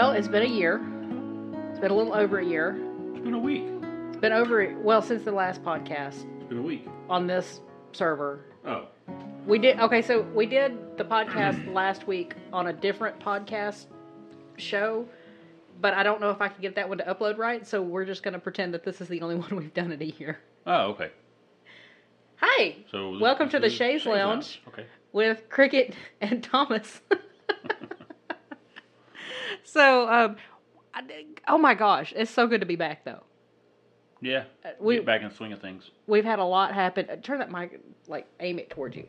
Well, it's been a year. It's been a little over a year. It's been a week. It's been over, well, since the last podcast It's been a week. on this server. Oh, We did, okay, so we did the podcast last week on a different podcast show, but I don't know if I could get that one to upload right, so we're just going to pretend that this is the only one we've done in a year. oh, okay. Hi! So Welcome to the Shays Lounge. Okay. with Cricket and Thomas. so, um, I, oh my gosh, it's so good to be back though. Yeah. Uh, we- Get back in the swing of things. We've had a lot happen. Uh, Turn that mic, like, aim it towards you.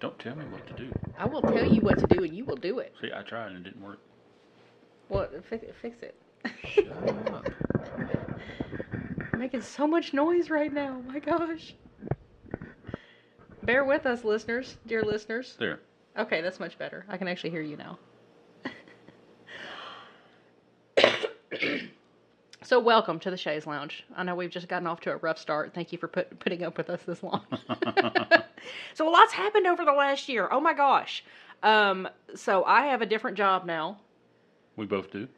Don't tell me what to do. I will tell you what to do, and you will do it. See, I tried and it didn't work. Well, fix it. Fix it. Shut up. Making so much noise right now. My gosh. Bear with us, listeners, dear listeners. There. Okay, that's much better. I can actually hear you now. So, welcome to the Shays Lounge. I know we've just gotten off to a rough start. Thank you for put, putting up with us this long. so, a lot's happened over the last year. Oh my gosh. Um, so, I have a different job now. We both do.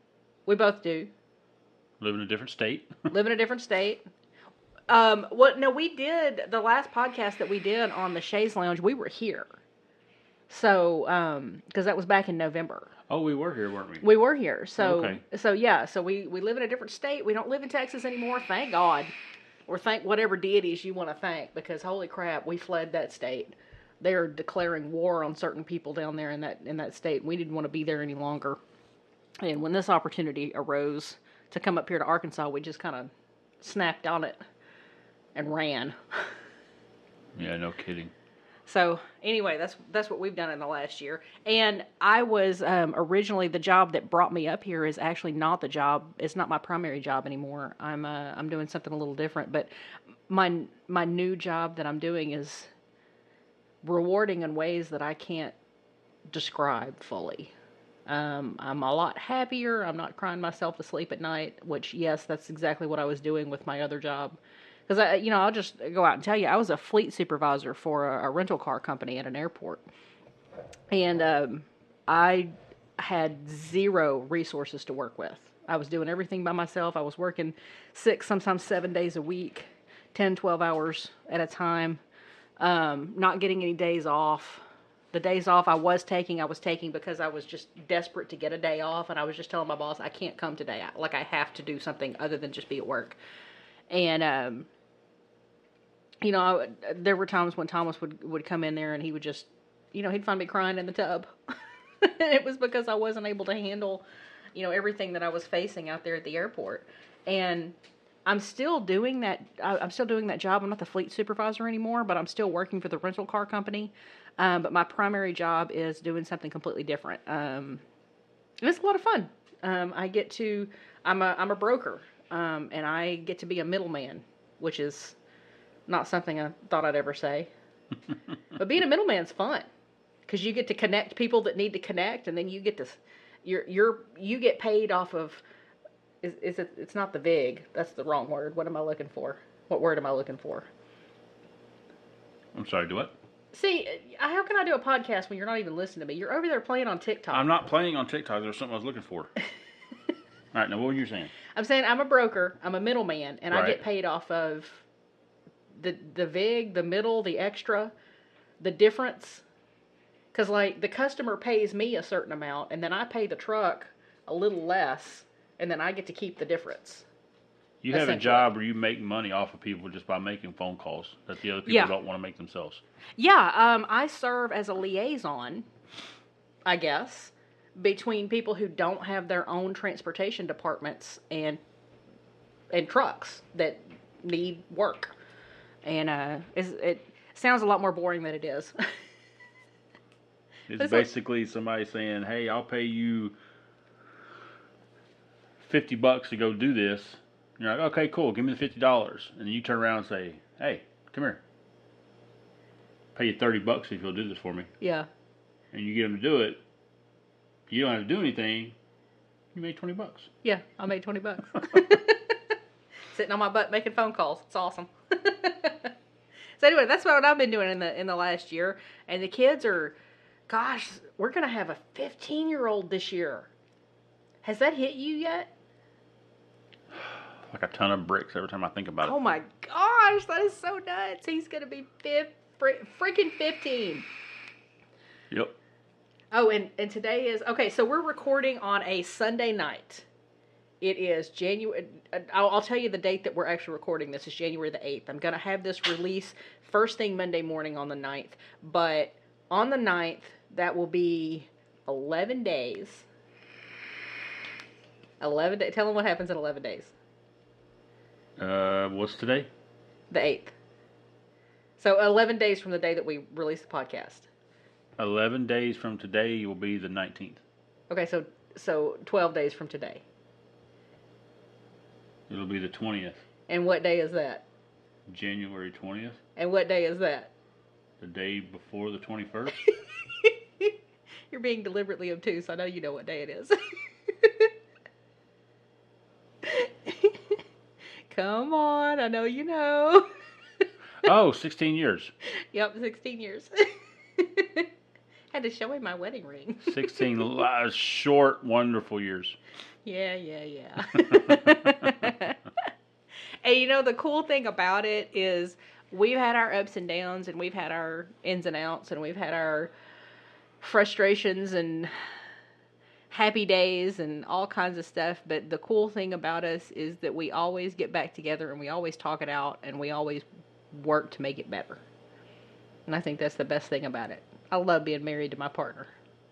We both do. Live in a different state. Live in a different state. Um, what? No, we did the last podcast that we did on the Shays Lounge. We were here. So, um, because that was back in November. Oh, we were here, weren't we? We were here. So Okay. so yeah, so we we live in a different state. We don't live in Texas anymore, thank God. Or thank whatever deities you want to thank because holy crap, we fled that state. They're declaring war on certain people down there in that in that state. We didn't want to be there any longer. And when this opportunity arose to come up here to Arkansas, we just kind of snapped on it and ran. Yeah, no kidding. So anyway, that's that's what we've done in the last year. And I was um, originally the job that brought me up here is actually not the job. It's not my primary job anymore. I'm uh, I'm doing something a little different. But my my new job that I'm doing is rewarding in ways that I can't describe fully. Um, I'm a lot happier. I'm not crying myself to sleep at night. Which yes, that's exactly what I was doing with my other job because I, you know, I'll just go out and tell you, I was a fleet supervisor for a, a rental car company at an airport, and um, I had zero resources to work with. I was doing everything by myself. I was working six, sometimes seven days a week, 10, 12 hours at a time, um, not getting any days off. The days off I was taking, I was taking because I was just desperate to get a day off, and I was just telling my boss, I can't come today. Like I have to do something other than just be at work. And um, you know, I, there were times when Thomas would would come in there and he would just, you know, he'd find me crying in the tub. it was because I wasn't able to handle, you know, everything that I was facing out there at the airport. And I'm still doing that. I- I'm still doing that job. I'm not the fleet supervisor anymore, but I'm still working for the rental car company. Um, but my primary job is doing something completely different. Um, and it's a lot of fun. Um, I get to, I'm a, I'm a broker, um, and I get to be a middleman, which is not something I thought I'd ever say. but being a middleman's fun because you get to connect people that need to connect, and then you get to, you're you're you get paid off of. Is, is it? It's not the vig. That's the wrong word. What am I looking for? What word am I looking for? I'm sorry, do what? See, uh, how can I do a podcast when you're not even listening to me? You're over there playing on TikTok. I'm not playing on TikTok. There's something I was looking for. All right, now what were you saying? I'm saying I'm a broker. I'm a middleman, and I get paid off of the the vig, the middle, the extra, the difference. Because like the customer pays me a certain amount, and then I pay the truck a little less, and then I get to keep the difference. You have a job where you make money off of people just by making phone calls that the other people Yeah. don't want to make themselves. Yeah, um, I serve as a liaison, I guess, between people who don't have their own transportation departments and and trucks that need work. And uh, it sounds a lot more boring than it is. It's It's like- basically somebody saying, "Hey, I'll pay you fifty bucks to go do this." And you're like, "Okay, cool. Give me the fifty dollars." And then you turn around and say, "Hey, come here. Pay you thirty bucks if you'll do this for me." yeah, And you get them to do it. You don't have to do anything. You made twenty bucks. yeah, I made twenty bucks sitting on my butt making phone calls. It's awesome. so anyway, that's what I've been doing in the in the last year, and the kids are, gosh, we're gonna have a fifteen year old this year. Has that hit you yet? Like a ton of bricks every time I think about it. Oh my gosh, that is so nuts. He's gonna be fif- fr- freaking fifteen. Yep. Oh, and and today is okay. So we're recording on a Sunday night. It is January. I'll, I'll tell you the date that we're actually recording. This is January the eighth. I'm gonna have this release first thing Monday morning on the 9th. But on the 9th, that will be eleven days. Eleven. Day, tell them what happens in eleven days. Uh, what's today? The eighth. So eleven days from the day that we release the podcast. 11 days from today will be the 19th. Okay, so so twelve days from today. It'll be the 20th. And what day is that? January 20th. And what day is that? The day before the 21st. You're being deliberately obtuse. I know you know what day it is. Come on, I know you know. oh, 16 years. yep, 16 years. Had to show him my wedding ring. 16 short, wonderful years. Yeah, yeah, yeah. and you know, the cool thing about it is we've had our ups and downs and we've had our ins and outs and we've had our frustrations and happy days and all kinds of stuff. But the cool thing about us is that we always get back together and we always talk it out and we always work to make it better. And I think that's the best thing about it. I love being married to my partner.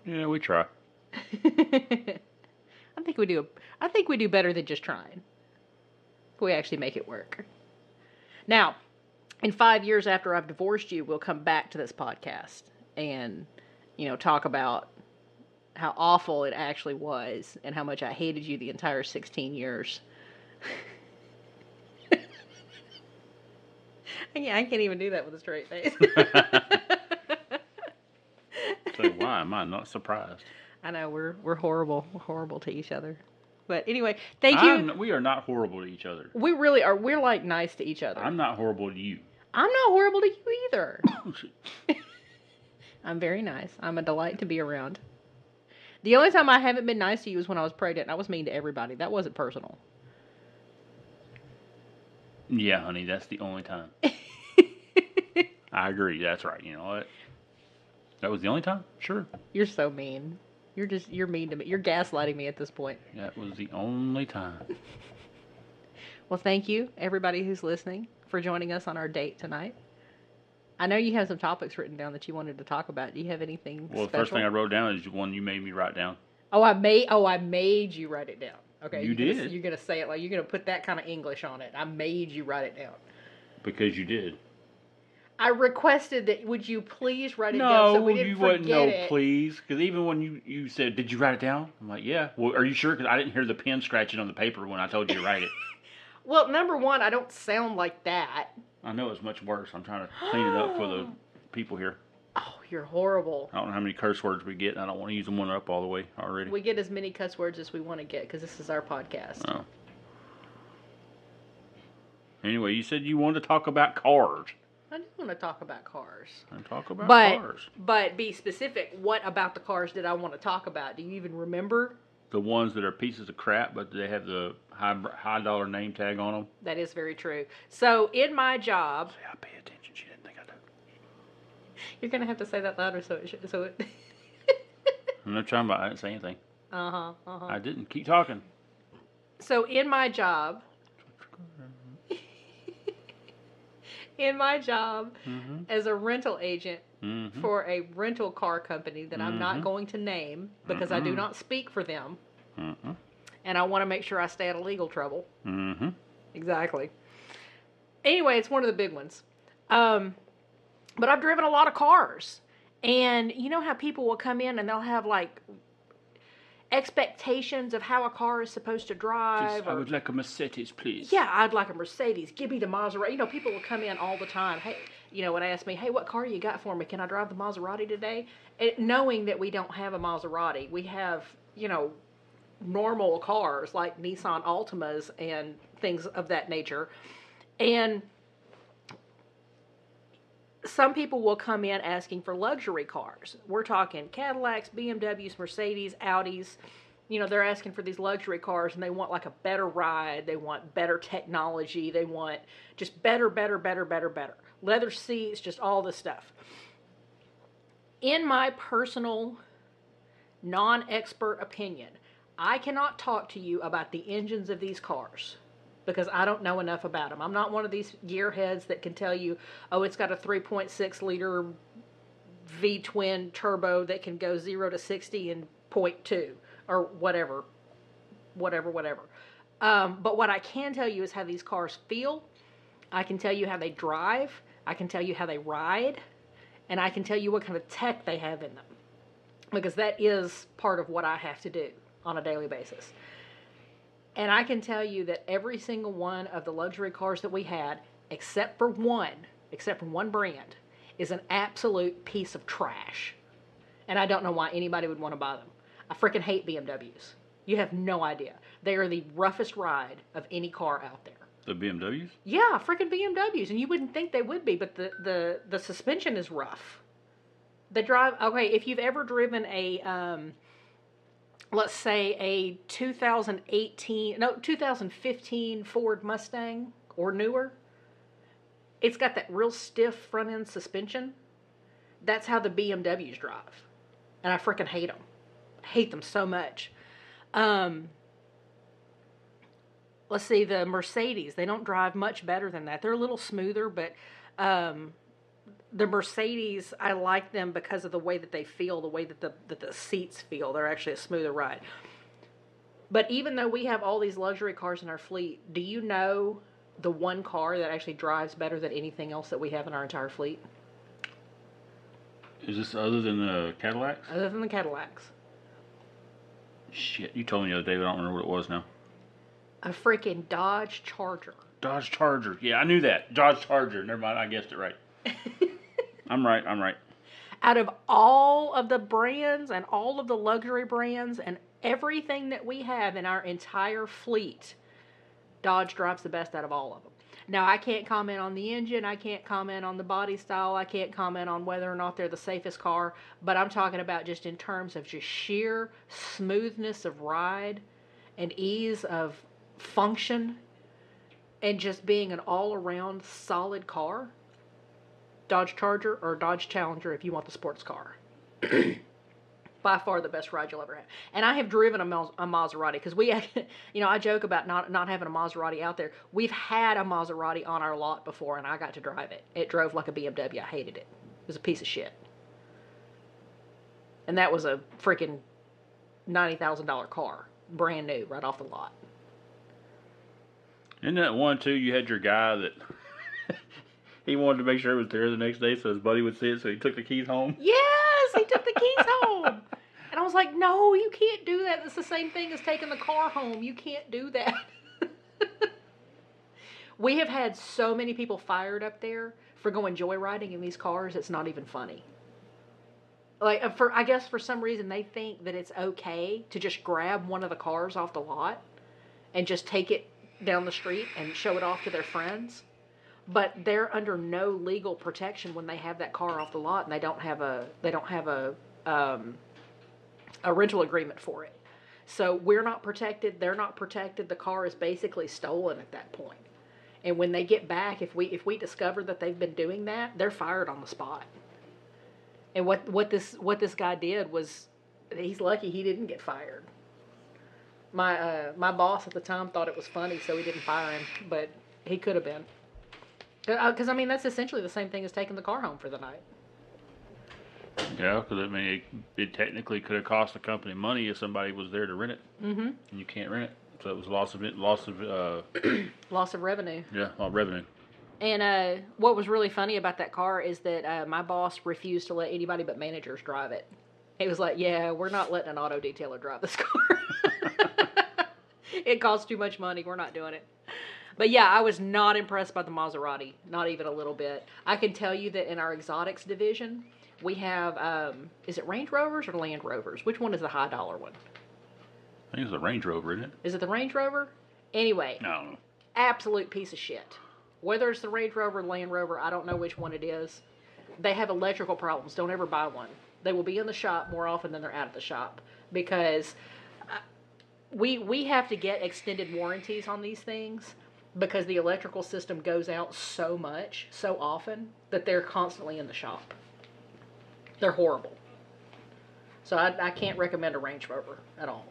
Yeah, we try. I think we do. I think we do better than just trying. We actually make it work. Now, in five years after I've divorced you, we'll come back to this podcast and, you know, talk about how awful it actually was and how much I hated you the entire 16 years. yeah, I can't even do that with a straight face. So why am I not surprised? I know we're we're horrible, we're horrible to each other. But anyway, thank you. I'm, we are not horrible to each other. We really are. We're like nice to each other. I'm not horrible to you. I'm not horrible to you either. I'm very nice. I'm a delight to be around. The only time I haven't been nice to you is when I was pregnant. I was mean to everybody. That wasn't personal. yeah, honey, that's the only time. I agree. That's right. You know what? That was the only time? Sure. You're so mean. You're just you're mean to me. You're gaslighting me at this point. That was the only time. Well, thank you everybody who's listening for joining us on our date tonight. I know you have some topics written down that you wanted to talk about. Do you have anything Well, the first thing I wrote down is one you made me write down. Oh, I made. Oh, I made you write it down. Okay, You you're Gonna, did. you're gonna say it like you're gonna put that kind of English on it. I made you write it down. Because you did. I requested that. Would you please write it down so No, we didn't you forget wouldn't know, it? please. Because even when you, you said, Did you write it down? I'm like, Yeah. Well, are you sure? Because I didn't hear the pen scratching on the paper when I told you to write it. Well, number one, I don't sound like that. I know it's much worse. I'm trying to clean it up for the people here. Oh, you're horrible. I don't know how many curse words we get, and I don't want to use them one up all the way already. We get as many cuss words as we want to get because this is our podcast. Oh. Anyway, you said you wanted to talk about cars. I do want to talk about cars, And talk about but cars. but be specific. What about the cars did I want to talk about? Do you even remember? The ones that are pieces of crap, but they have the high high dollar name tag on them. That is very true. So in my job, See, I pay attention. She didn't think I do. you're gonna have to say that louder so it sh- so it. I'm not trying about. I didn't say anything. uh huh. Uh huh. I didn't. Keep talking. So in my job, in my job Mm-hmm. as a rental agent Mm-hmm. for a rental car company that I'm not Mhm. going to name because I do not speak for them, Mm-hmm. and I want to make sure I stay out of legal trouble. Mm-hmm. Exactly. Anyway, it's one of the big ones. Um, but I've driven a lot of cars, and you know how people will come in and they'll have like expectations of how a car is supposed to drive. I or- would like a Mercedes, please. yeah, I'd like a Mercedes. Give me the Maserati. You know, people will come in all the time. Hey, you know, and ask me, hey, what car you got for me? Can I drive the Maserati today? And knowing that we don't have a Maserati, we have, you know, normal cars like Nissan Altimas and things of that nature. And some people will come in asking for luxury cars. We're talking Cadillacs, BMWs, Mercedes, Audis, you know, they're asking for these luxury cars and they want like a better ride, they want better technology, they want just better, better, better, better, better. Leather seats, just all this stuff. In my personal non expert opinion, I cannot talk to you about the engines of these cars because I don't know enough about them. I'm not one of these gearheads that can tell you, oh, it's got a 3.6 liter V twin turbo that can go 0 to 60 in 0.2 or whatever, whatever, whatever. Um, but what I can tell you is how these cars feel. I can tell you how they drive. I can tell you how they ride. And I can tell you what kind of tech they have in them. Because that is part of what I have to do on a daily basis. And I can tell you that every single one of the luxury cars that we had, except for one, except for one brand, is an absolute piece of trash. And I don't know why anybody would want to buy them. I freaking hate BMWs. You have no idea. They are the roughest ride of any car out there. The BMWs? Yeah, freaking BMWs, and you wouldn't think they would be, but the the the suspension is rough. They drive okay. If you've ever driven a, um, let's say a 2018 no 2015 Ford Mustang or newer, it's got that real stiff front end suspension. That's how the BMWs drive, and I freaking hate them. hate them so much. Um, let's see the Mercedes. They don't drive much better than that. They're a little smoother, but um, the Mercedes, I like them because of the way that they feel, the way that the that the seats feel. They're actually a smoother ride. But even though we have all these luxury cars in our fleet, do you know the one car that actually drives better than anything else that we have in our entire fleet, Is this other than the Cadillacs? other than the Cadillacs? Shit, you told me the other day, but I don't remember what it was now. A freaking Dodge Charger. Dodge Charger. Yeah, I knew that. Dodge Charger. Never mind, I guessed it right. I'm right. I'm right. out of all of the brands and all of the luxury brands and everything that we have in our entire fleet, Dodge drives the best out of all of them. Now, I can't comment on the engine, I can't comment on the body style, I can't comment on whether or not they're the safest car, but I'm talking about just in terms of just sheer smoothness of ride and ease of function and just being an all around solid car. Dodge Charger or Dodge Challenger if you want the sports car. By far the best ride you'll ever have. And I have driven a, Mas- a Maserati because we, you know, I joke about not not having a Maserati out there. We've had a Maserati on our lot before, and I got to drive it. It drove like a BMW. I hated it. It was a piece of shit. And that was a freaking ninety thousand dollar car, brand new, right off the lot. Isn't that one too? You had your guy that he wanted to make sure it was there the next day, so his buddy would see it. So he took the keys home. Yes, he took the keys home. And I was like, no, you can't do that. It's the same thing as taking the car home. You can't do that. we have had so many people fired up there for going joyriding in these cars, it's not even funny. Like uh, for I guess for some reason they think that it's okay to just grab one of the cars off the lot and just take it down the street and show it off to their friends but they're under no legal protection when they have that car off the lot and they don't have a they don't have a um, a rental agreement for it. So we're not protected. They're not protected. The car is basically stolen at that point. And when they get back, if we if we discover that they've been doing that, they're fired on the spot. And what what this what this guy did was, he's lucky he didn't get fired. My uh, my boss at the time thought it was funny, so he didn't fire him, but he could have been. Because I mean, that's essentially the same thing as taking the car home for the night. Yeah, because I mean, it, it technically could have cost the company money if somebody was there to rent it, Mm-hmm. and you can't rent it. So it was loss of loss of uh, Loss of revenue. yeah, well, revenue. And uh, what was really funny about that car is that uh, my boss refused to let anybody but managers drive it. He was like, "Yeah, we're not letting an auto detailer drive this car. it costs too much money. We're not doing it." But yeah, I was not impressed by the Maserati, not even a little bit. I can tell you that in our exotics division, we have um, is it Range Rovers or Land Rovers? Which one is the high dollar one? I think it was a Range Rover, isn't it? Is it the Range Rover? Anyway, no, absolute piece of shit. Whether it's the Range Rover or Land Rover, I don't know which one it is. They have electrical problems. Don't ever buy one. They will be in the shop more often than they're out of the shop because uh, we we have to get extended warranties on these things because the electrical system goes out so much, so often that they're constantly in the shop. They're horrible. So I, I can't recommend a Range Rover at all.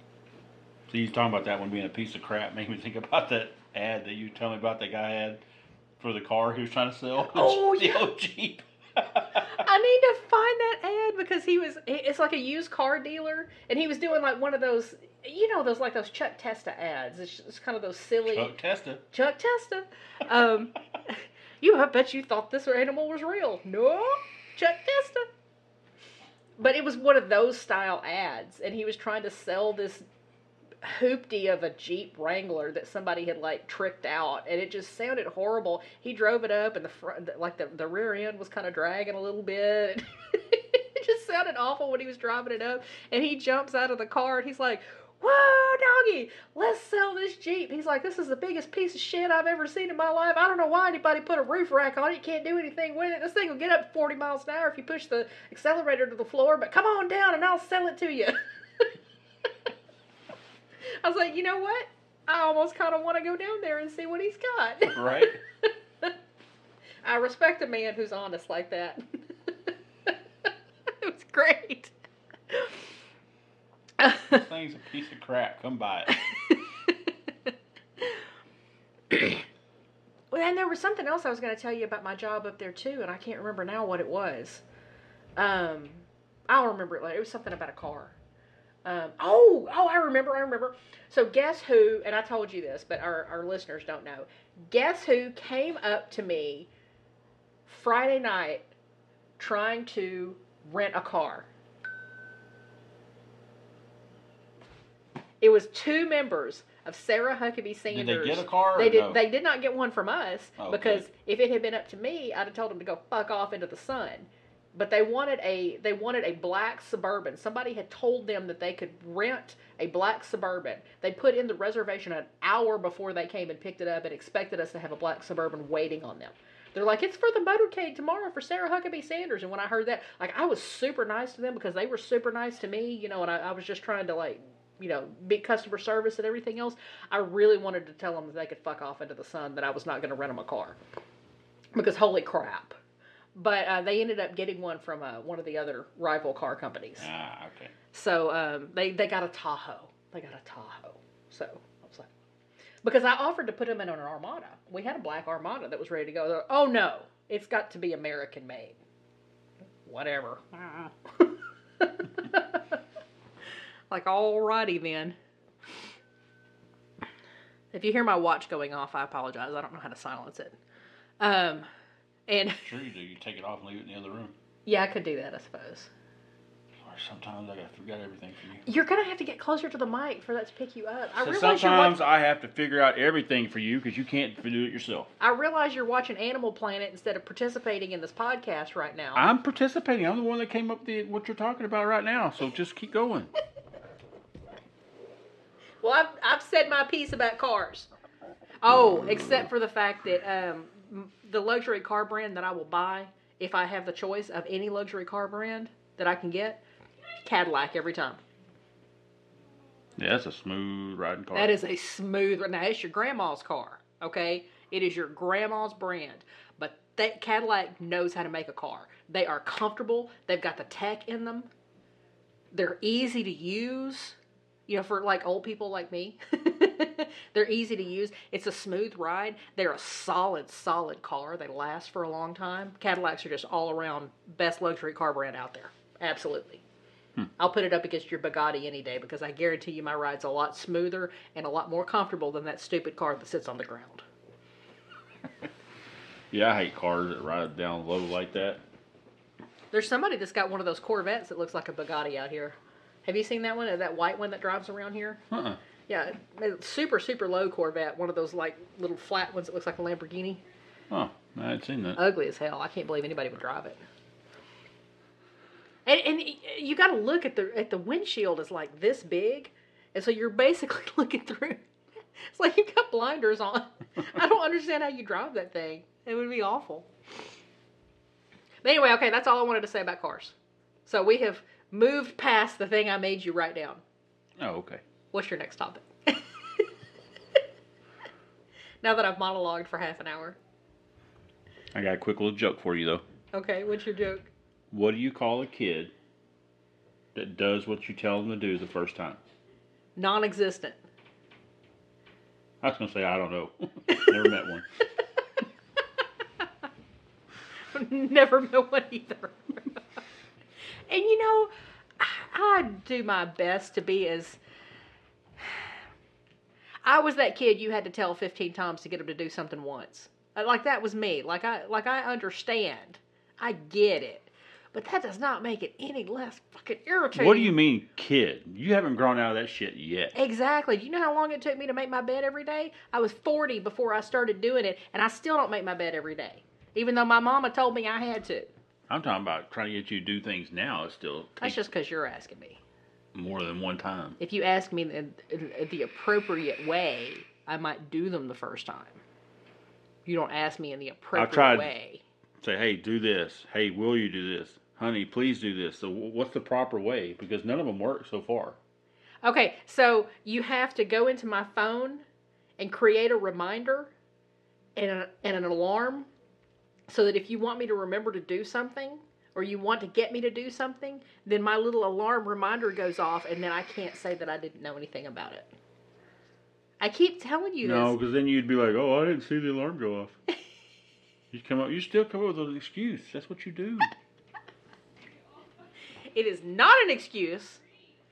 So you talking about that one being a piece of crap made me think about that ad that you tell me about the guy had for the car he was trying to sell. Oh, the yeah. old Jeep. I need to find that ad because he was it's like a used car dealer and he was doing like one of those you know those like those Chuck Testa ads. It's, it's kind of those silly Chuck Testa. Chuck Testa. Um, you, I bet you thought this animal was real. No, Chuck Testa. But it was one of those style ads, and he was trying to sell this hoopty of a Jeep Wrangler that somebody had like tricked out, and it just sounded horrible. He drove it up, and the front, like the the rear end was kind of dragging a little bit. it just sounded awful when he was driving it up, and he jumps out of the car, and he's like. Whoa, doggy, let's sell this Jeep. He's like, this is the biggest piece of shit I've ever seen in my life. I don't know why anybody put a roof rack on it. You can't do anything with it. This thing will get up 40 miles an hour if you push the accelerator to the floor, but come on down and I'll sell it to you. I was like, you know what? I almost kind of want to go down there and see what he's got. Right? I respect a man who's honest like that. it was great. Thing's a piece of crap. Come buy it. well, and there was something else I was going to tell you about my job up there too, and I can't remember now what it was. Um, I'll remember it later. It was something about a car. Um, oh, oh, I remember, I remember. So guess who? And I told you this, but our, our listeners don't know. Guess who came up to me Friday night trying to rent a car? It was two members of Sarah Huckabee Sanders. Did they get a car? They did. no? They did not get one from us Okay. because if it had been up to me, I'd have told them to go fuck off into the sun. But they wanted a they wanted a black suburban. Somebody had told them that they could rent a black suburban. They put in the reservation an hour before they came and picked it up and expected us to have a black suburban waiting on them. They're like, it's for the motorcade tomorrow for Sarah Huckabee Sanders. And when I heard that, like, I was super nice to them because they were super nice to me, you know, and I, I was just trying to, like, you know, big customer service and everything else. I really wanted to tell them that they could fuck off into the sun, that I was not going to rent them a car. Because holy crap. But uh, they ended up getting one from uh, one of the other rival car companies. Ah, okay. So um, they they got a Tahoe. They got a Tahoe. So I was like, because I offered to put them in an Armada. We had a black Armada that was ready to go. They're, oh no, it's got to be American made. Whatever. like alrighty then. If you hear my watch going off, I apologize. I don't know how to silence it. Um, and Sure you do. You take it off and leave it in the other room. Yeah, I could do that, I suppose. Or sometimes I forget everything for you. You're gonna have to get closer to the mic for that to pick you up. I So realize sometimes watching. I have to figure out everything for you because you can't do it yourself. I realize you're watching Animal Planet instead of participating in this podcast right now. I'm participating. I'm the one that came up with what you're talking about right now. So just keep going. well, I've I've said my piece about cars. Oh, except for the fact that um, the luxury car brand that I will buy if I have the choice of any luxury car brand that I can get, Cadillac every time. Yeah, that's a smooth riding car. That is a smooth. Now it's your grandma's car, okay? It is your grandma's brand, but that Cadillac knows how to make a car. They are comfortable. They've got the tech in them. They're easy to use. You know, for like old people like me, they're easy to use. It's a smooth ride. They're a solid, solid car. They last for a long time. Cadillacs are just all around best luxury car brand out there. Absolutely. Hmm. I'll put it up against your Bugatti any day because I guarantee you my ride's a lot smoother and a lot more comfortable than that stupid car that sits on the ground. yeah, I hate cars that ride down low like that. There's somebody that's got one of those Corvettes that looks like a Bugatti out here. Have you seen that one? That white one that drives around here? Uh-uh. Yeah, super super low Corvette. One of those like little flat ones that looks like a Lamborghini. Oh, I hadn't seen that. Ugly as hell. I can't believe anybody would drive it. And, and you got to look at the at the windshield is like this big, and so you're basically looking through. It's like you've got blinders on. I don't understand how you drive that thing. It would be awful. But anyway, okay, that's all I wanted to say about cars. So we have moved past the thing I made you write down. Oh, okay. What's your next topic? now that I've monologued for half an hour. I got a quick little joke for you though. Okay, what's your joke? What do you call a kid that does what you tell them to do the first time? Non existent. I was gonna say I don't know. Never met one. Never met one either. And you know, I, I do my best to be as. I was that kid you had to tell 15 times to get him to do something once. Uh, Like that was me. Like I like I understand. I get it. But that does not make it any less fucking irritating. What do you mean, kid? You haven't grown out of that shit yet. Exactly. Do you know how long it took me to make my bed every day? I was 40 before I started doing it, and I still don't make my bed every day. Even though my mama told me I had to. I'm talking about trying to get you to do things now. It still That's takes just because you're asking me. more than one time. If you ask me the, the appropriate way, I might do them the first time. You don't ask me in the appropriate tried- way. Say, hey, do this. Hey, will you do this? Honey, please do this. So, wh- what's the proper way? Because none of them work so far. Okay, so you have to go into my phone and create a reminder and, a, and an alarm so that if you want me to remember to do something or you want to get me to do something, then my little alarm reminder goes off and then I can't say that I didn't know anything about it. I keep telling you No, because then you'd be like, oh, I didn't see the alarm go off. you come up, you still come up with an excuse. That's what you do. It is not an excuse.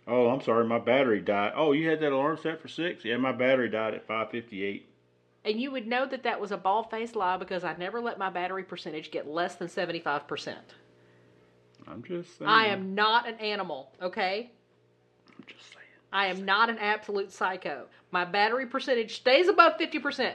Oh, I'm sorry, my battery died. Oh, you had that alarm set for six? Yeah, my battery died at five fifty-eight. And you would know that that was a bald faced lie because I never let my battery percentage get less than 75%. I'm just saying. I am not an animal, okay? I'm just saying. I am not an absolute psycho. My battery percentage stays above 50%.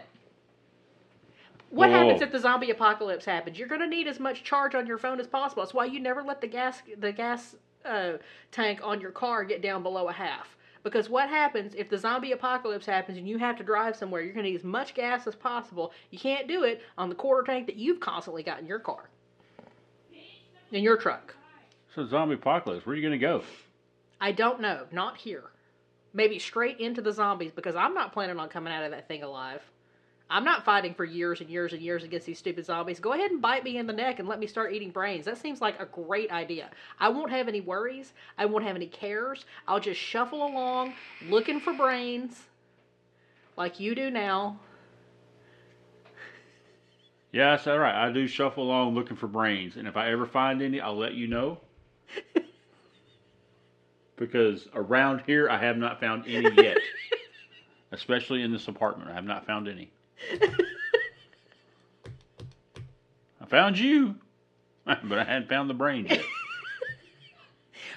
What Whoa. happens if the zombie apocalypse happens? You're going to need as much charge on your phone as possible. That's why you never let the gas the gas uh, tank on your car get down below a half. Because what happens if the zombie apocalypse happens and you have to drive somewhere? You're going to need as much gas as possible. You can't do it on the quarter tank that you've constantly got in your car, in your truck. So zombie apocalypse. Where are you gonna go? I don't know. Not here. Maybe straight into the zombies because I'm not planning on coming out of that thing alive. I'm not fighting for years and years and years against these stupid zombies. Go ahead and bite me in the neck and let me start eating brains. That seems like a great idea. I won't have any worries. I won't have any cares. I'll just shuffle along looking for brains like you do now. Yeah, that's all right. I do shuffle along looking for brains, and if I ever find any, I'll let you know. because around here, I have not found any yet. Especially in this apartment, I have not found any. I found you, but I hadn't found the brain yet.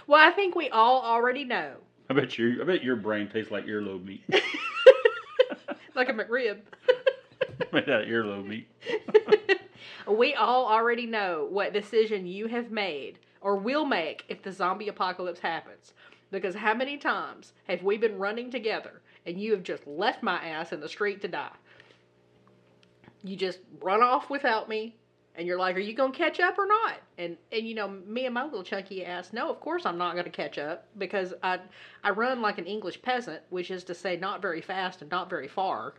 Well, I think we all already know. I bet your I bet your brain tastes like earlobe meat. Like a McRib. Made out of earlobe meat. we all already know what decision you have made or will make if the zombie apocalypse happens. Because how many times have we been running together and you have just left my ass in the street to die? You just run off without me and you're like, "Are you to catch up or not?" And and you know, me and my little chunky ass, "No, of course I'm not to catch up because I I run like an English peasant, which is to say not very fast and not very far."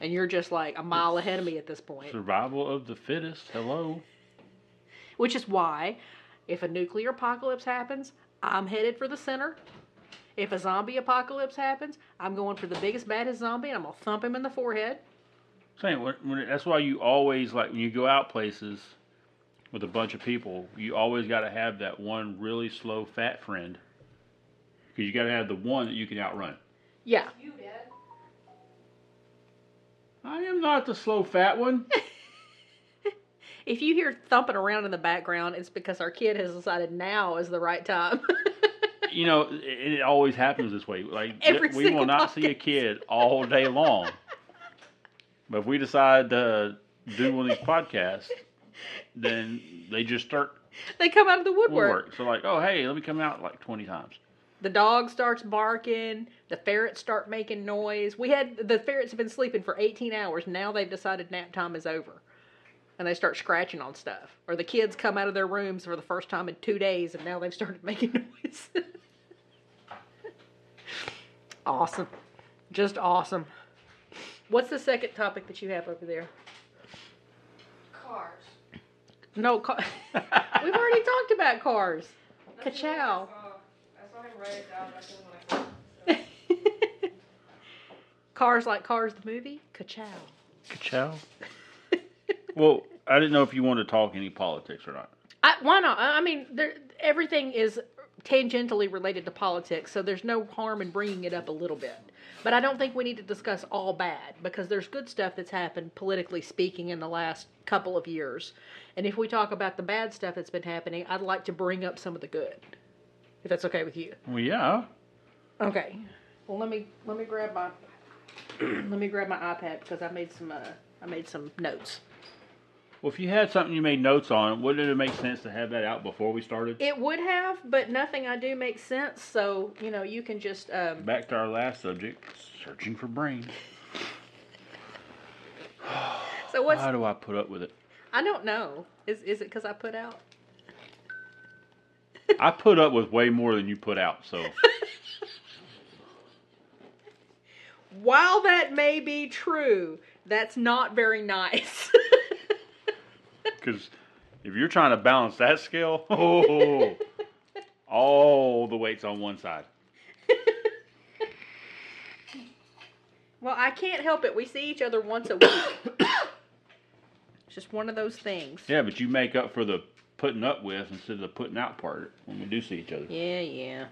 And you're just like a mile ahead of me at this point. Survival of the fittest. Hello. Which is why, if a nuclear apocalypse happens, I'm headed for the center. If a zombie apocalypse happens, I'm going for the biggest, baddest zombie and I'm going to thump him in the forehead. Saying when, when, that's why you always like when you go out places with a bunch of people, you always got to have that one really slow fat friend because you got to have the one that you can outrun. Yeah. I am not the slow fat one. If you hear thumping around in the background, it's because our kid has decided now is the right time. you know, it, it always happens this way. Like we will not see a kid all day long, but if we decide to do one of these podcasts, then they just start they come out of the woodwork. woodwork. So like, oh hey, let me come out like twenty times. The dog starts barking. The ferrets start making noise. We had the ferrets have been sleeping for 18 hours. Now they've decided nap time is over. And they start scratching on stuff. Or the kids come out of their rooms for the first time in two days and now they've started making noise. Awesome. Just awesome. What's the second topic that you have over there? Cars. No, car- we've already talked about cars. That's Ka-chow. I saw. Him write it down back then when I saw it. cars like Cars the movie? Ka-chow. Ka-chow. Well, I didn't know if you wanted to talk any politics or not. I, why not? I mean, there, everything is tangentially related to politics, so there's no harm in bringing it up a little bit. But I don't think we need to discuss all bad because there's good stuff that's happened politically speaking in the last couple of years. And if we talk about the bad stuff that's been happening, I'd like to bring up some of the good. If that's okay with you. Well, yeah. Okay. Well, let me let me grab my let me grab my iPad because I made some uh, I made some notes. Well, if you had something you made notes on, wouldn't it make sense to have that out before we started? It would have, but nothing I do makes sense. So you know, you can just um, Back to our last subject, searching for brains. so what's How do I put up with it? I don't know. Is is it because I put out? I put up with way more than you put out, so While that may be true, that's not very nice. because if you're trying to balance that scale, oh, all the weight's on one side. well, I can't help it. We see each other once a week. it's just one of those things. Yeah, but you make up for the putting up with instead of the putting out part when we do see each other. Yeah, yeah.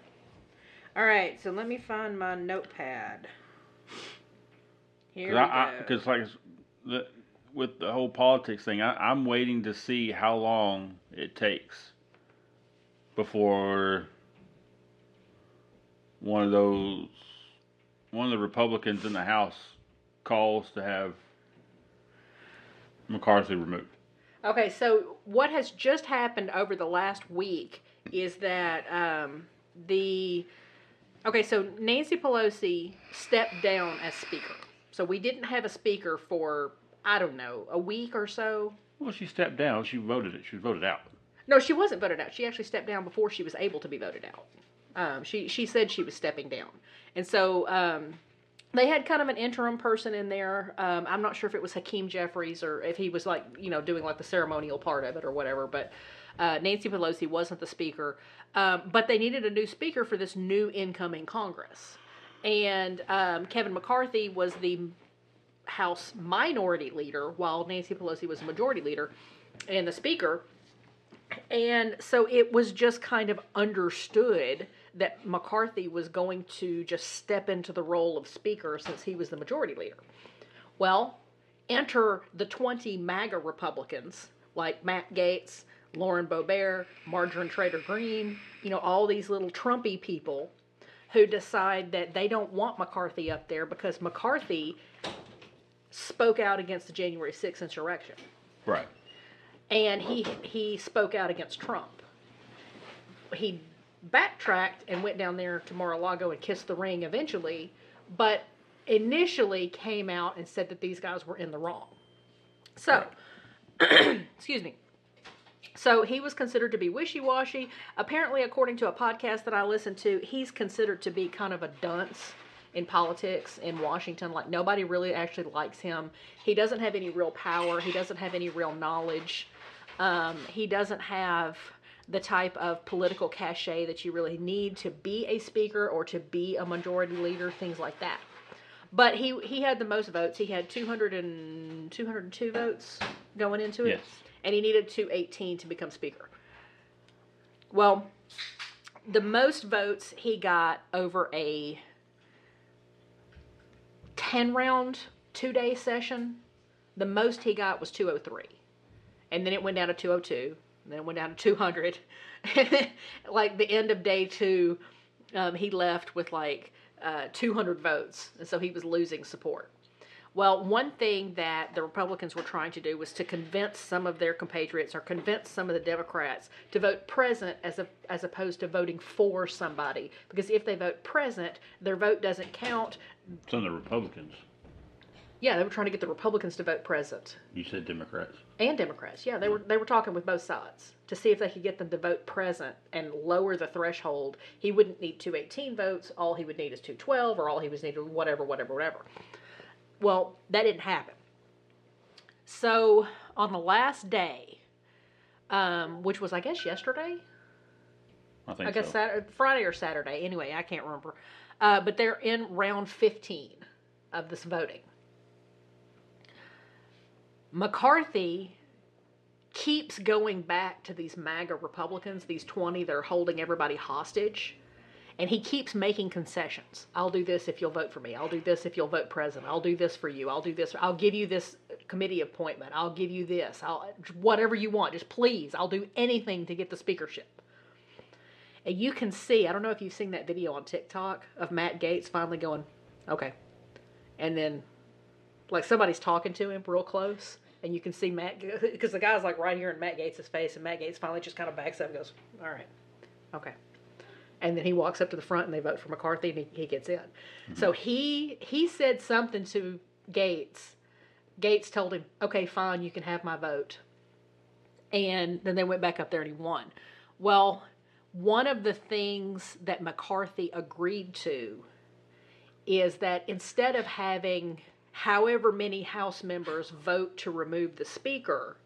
All right, so let me find my notepad. Here we go. Because like the, with the whole politics thing, I, I'm waiting to see how long it takes before one of those one of the Republicans in the House calls to have McCarthy removed. Okay, so what has just happened over the last week is that um, the okay, so Nancy Pelosi stepped down as speaker. So we didn't have a speaker for I don't know a week or so. Well, she stepped down. She voted it. She was voted out. No, she wasn't voted out. She actually stepped down before she was able to be voted out. Um, she she said she was stepping down, and so um, they had kind of an interim person in there. Um, I'm not sure if it was Hakeem Jeffries or if he was like you know doing like the ceremonial part of it or whatever. But uh, Nancy Pelosi wasn't the speaker, um, but they needed a new speaker for this new incoming Congress, and um, Kevin McCarthy was the House minority leader while Nancy Pelosi was the majority leader and the speaker. And so it was just kind of understood that McCarthy was going to just step into the role of speaker since he was the majority leader. Well, enter the 20 MAGA Republicans like Matt Gaetz, Lauren Boebert, Marjorie Trader Greene, you know, all these little Trumpy people who decide that they don't want McCarthy up there because McCarthy spoke out against the January 6th insurrection Right. and he he spoke out against Trump. He backtracked and went down there to Mar-a-Lago and kissed the ring eventually, but initially came out and said that these guys were in the wrong. So, excuse me. So he was considered to be wishy-washy. Apparently, according to a podcast that I listened to, he's considered to be kind of a dunce in politics in Washington. Like nobody really actually likes him. He doesn't have any real power. He doesn't have any real knowledge. Um, he doesn't have the type of political cachet that you really need to be a speaker or to be a majority leader, things like that. But he he had the most votes. He had 200 and 202 votes going into it, Yes. and he needed 218 to become speaker. Well, the most votes he got over a 10 round, two day session, the most he got was 203. And then it went down to 202. And then it went down to 200. Like the end of day two, um, he left with like uh, 200 votes. And so he was losing support. Well, one thing that the Republicans were trying to do was to convince some of their compatriots or convince some of the Democrats to vote present as a, as opposed to voting for somebody. Because if they vote present, their vote doesn't count. Some of the Republicans. Yeah, they were trying to get the Republicans to vote present You said Democrats. and Democrats. Yeah, they were they were talking with both sides to see if they could get them to vote present and lower the threshold. He wouldn't need 218 votes. All he would need is 212 or all he was needed whatever whatever whatever. Well, that didn't happen. So, on the last day, um, which was I guess yesterday, I think I guess so. Saturday, Friday or Saturday. Anyway, I can't remember. Uh, but they're in round 15 of this voting. McCarthy keeps going back to these MAGA Republicans, these 20 that are holding everybody hostage. And he keeps making concessions. I'll do this if you'll vote for me. I'll do this if you'll vote president. I'll do this for you. I'll do this. I'll give you this committee appointment. I'll give you this. I'll whatever you want. Just please. I'll do anything to get the speakership. And you can see, I don't know if you've seen that video on TikTok of Matt Gaetz finally going, okay. And then, like, somebody's talking to him real close, and you can see Matt, because the guy's like right here in Matt Gaetz' face, and Matt Gaetz finally just kind of backs up and goes, all right, okay. And then he walks up to the front and they vote for McCarthy and he, he gets in. Mm-hmm. So he he said something to Gaetz. Gaetz told him, okay, fine, you can have my vote. And then they went back up there and he won. Well, one of the things that McCarthy agreed to is that instead of having however many House members vote to remove the Speaker,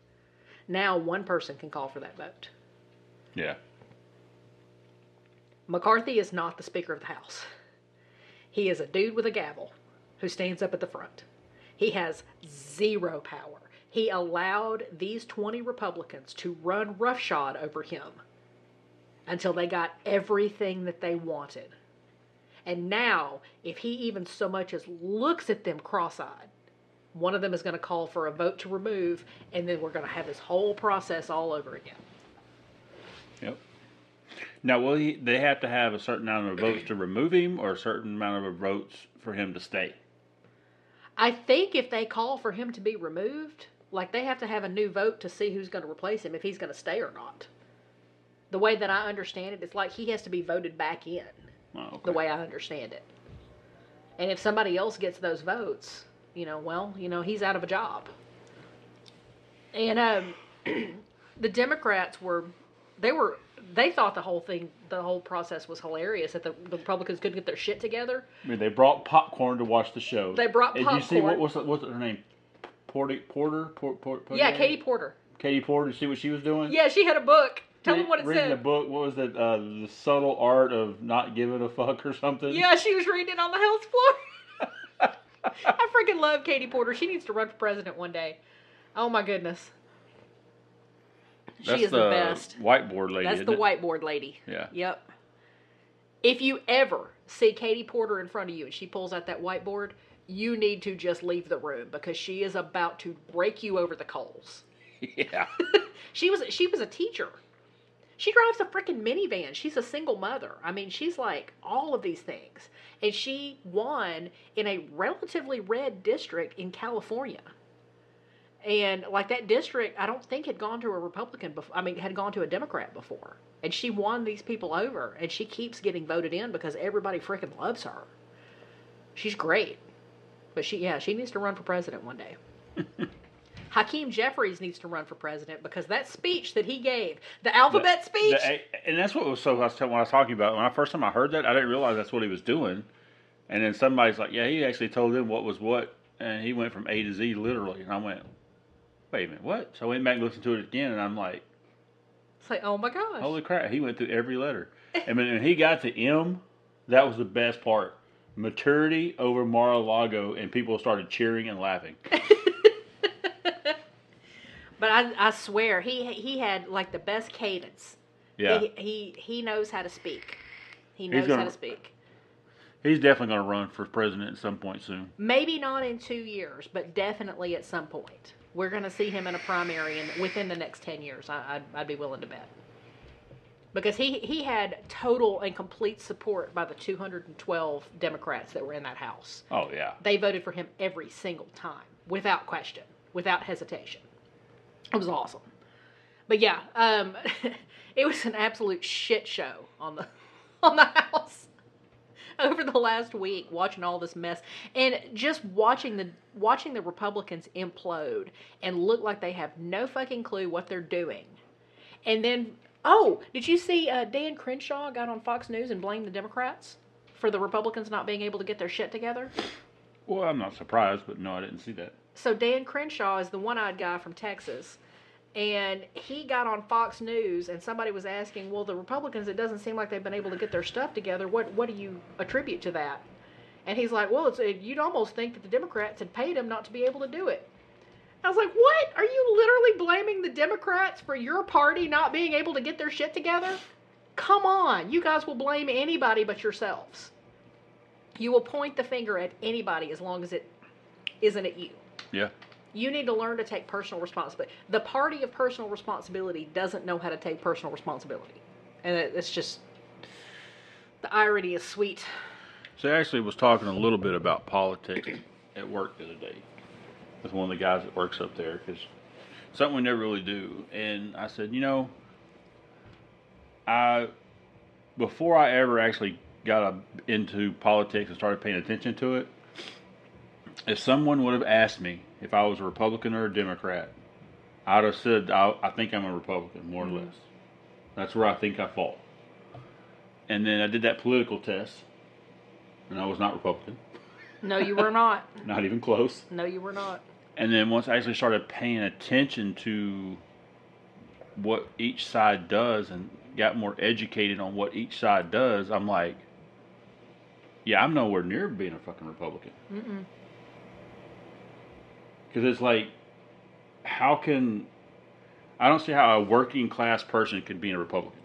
now one person can call for that vote. Yeah. McCarthy is not the Speaker of the House. He is a dude with a gavel who stands up at the front. He has zero power. He allowed these 20 Republicans to run roughshod over him until they got everything that they wanted. And now, if he even so much as looks at them cross eyed, one of them is going to call for a vote to remove, and then we're going to have this whole process all over again. Yep. Now, will he? They have to have a certain amount of votes to remove him, or a certain amount of votes for him to stay. I think if they call for him to be removed, like they have to have a new vote to see who's going to replace him, if he's going to stay or not. The way that I understand it, it's like he has to be voted back in, Oh, okay. the way I understand it. And if somebody else gets those votes, you know, well, you know, he's out of a job. And um, the Democrats were, they were, they thought the whole thing, the whole process was hilarious that the, the Republicans couldn't get their shit together. I mean, they brought popcorn to watch the show. They brought popcorn. Did you see what was what's her name? Porter Porter Port, Port, Porter? Yeah, Katie Porter. Katie Porter. See what she was doing? Yeah, she had a book. Tell them what it reading said. a book. What was it? Uh, the subtle art of not giving a fuck or something. Yeah, she was reading it on the House floor. I freaking love Katie Porter. She needs to run for president one day. Oh my goodness. That's she is the, best. Whiteboard lady. That's the it? whiteboard lady. Yeah. Yep. If you ever see Katie Porter in front of you and she pulls out that whiteboard, you need to just leave the room because she is about to break you over the coals. Yeah. She was she was a teacher. She drives a freaking minivan. She's a single mother. I mean, she's like all of these things. And she won in a relatively red district in California. And like that district, I don't think had gone to a Republican before. I mean, had gone to a Democrat before. And she won these people over. And she keeps getting voted in because everybody freaking loves her. She's great. But she, yeah, she needs to run for president one day. Hakeem Jeffries needs to run for president because that speech that he gave, the alphabet speech, The- and that's what was so. I was telling, when I was talking about when I first time I heard that, I didn't realize that's what he was doing. And then somebody's like, "Yeah, he actually told them what was what," and he went from A to Z literally. And I went, "Wait a minute, what?" So I went back and listened to it again, and I'm like, it's like, oh my gosh. "Holy crap!" He went through every letter. And when when he got to M, that was the best part. Maturity over Mar-a-Lago, and people started cheering and laughing. But I, I swear, he he had like the best cadence. Yeah, He, he he knows how to speak. He knows gonna- how to speak. he's definitely going to run for president at some point soon. Maybe not in two years, but definitely at some point. We're going to see him in a primary in, within the next 10 years. I, I'd, I'd be willing to bet. Because he, he had total and complete support by the 212 Democrats that were in that House. Oh yeah, They voted for him every single time, without question, without hesitation. It was awesome. But yeah, um, it was an absolute shit show on the on the house. over the last week watching all this mess and just watching the watching the Republicans implode and look like they have no fucking clue what they're doing. And then oh, did you see uh, Dan Crenshaw got on Fox News and blamed the Democrats for the Republicans not being able to get their shit together? Well, I'm not surprised, but no, I didn't see that. So Dan Crenshaw is the one-eyed guy from Texas, and he got on Fox News, and somebody was asking, "Well, the Republicans, it doesn't seem like they've been able to get their stuff together. What what do you attribute to that?" And he's like, "Well, you'd almost think that the Democrats had paid him not to be able to do it." I was like, "What? Are you literally blaming the Democrats for your party not being able to get their shit together? Come on, you guys will blame anybody but yourselves. You will point the finger at anybody as long as it isn't at you." Yeah. You need to learn to take personal responsibility. The party of personal responsibility doesn't know how to take personal responsibility. And it- it's just, the irony is sweet. So I actually was talking a little bit about politics at work the other day with one of the guys that works up there because something we never really do. And I said, you know, I before I ever actually got into politics and started paying attention to it, if someone would have asked me if I was a Republican or a Democrat, I'd have said I, I think I'm a Republican, more or mm-hmm. less. That's where I think I fall. And then I did that political test, and I was not Republican, No, you were not. not even close. No, you were not. And then once I actually started paying attention to what each side does and got more educated on what each side does, I'm like, yeah, I'm nowhere near being a fucking Republican. Mm-mm. Because it's like, how can I don't see how a working class person could be a Republican.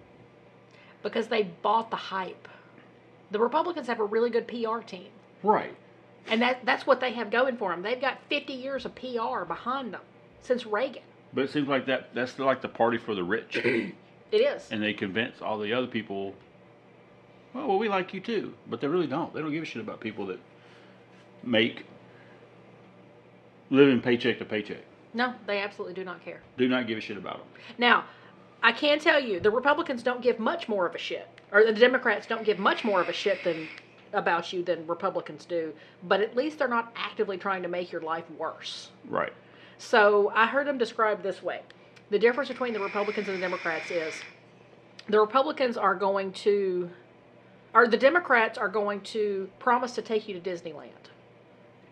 Because they bought the hype. The Republicans have a really good PR team. Right. And that, that's what they have going for them. They've got 50 years of PR behind them since Reagan. But it seems like that that's like the party for the rich. It is. and they convince all the other people, well, well, we like you too. But they really don't. They don't give a shit about people that make living paycheck to paycheck. No, they absolutely do not care. Do not give a shit about them. Now, I can tell you, the Republicans don't give much more of a shit, or the Democrats don't give much more of a shit than about you than Republicans do. But at least they're not actively trying to make your life worse. Right. So I heard them described this way: the difference between the Republicans and the Democrats is the Republicans are going to, or the Democrats are going to promise to take you to Disneyland.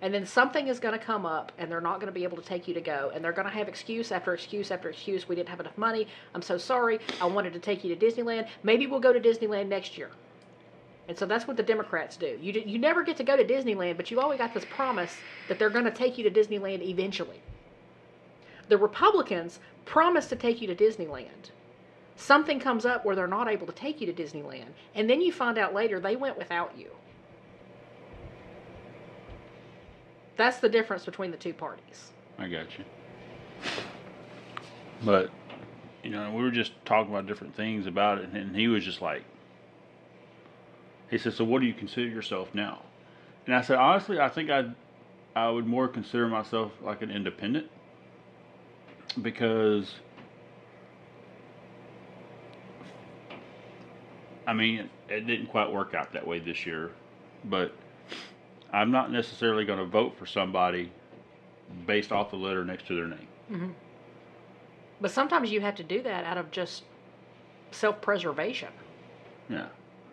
And then something is going to come up, and they're not going to be able to take you to go. And they're going to have excuse after excuse after excuse. We didn't have enough money. I'm so sorry. I wanted to take you to Disneyland. Maybe we'll go to Disneyland next year. And so that's what the Democrats do. You, you never get to go to Disneyland, but you've always got this promise that they're going to take you to Disneyland eventually. The Republicans promise to take you to Disneyland. Something comes up where they're not able to take you to Disneyland, and then you find out later they went without you. That's the difference between the two parties. I got you. But, you know, we were just talking about different things about it, and he was just like, he said, "So, what do you consider yourself now?" And I said, honestly, I think I, I would more consider myself like an independent because, I mean, it didn't quite work out that way this year, but I'm not necessarily going to vote for somebody based off the letter next to their name. Mm-hmm. But sometimes you have to do that out of just self preservation Yeah.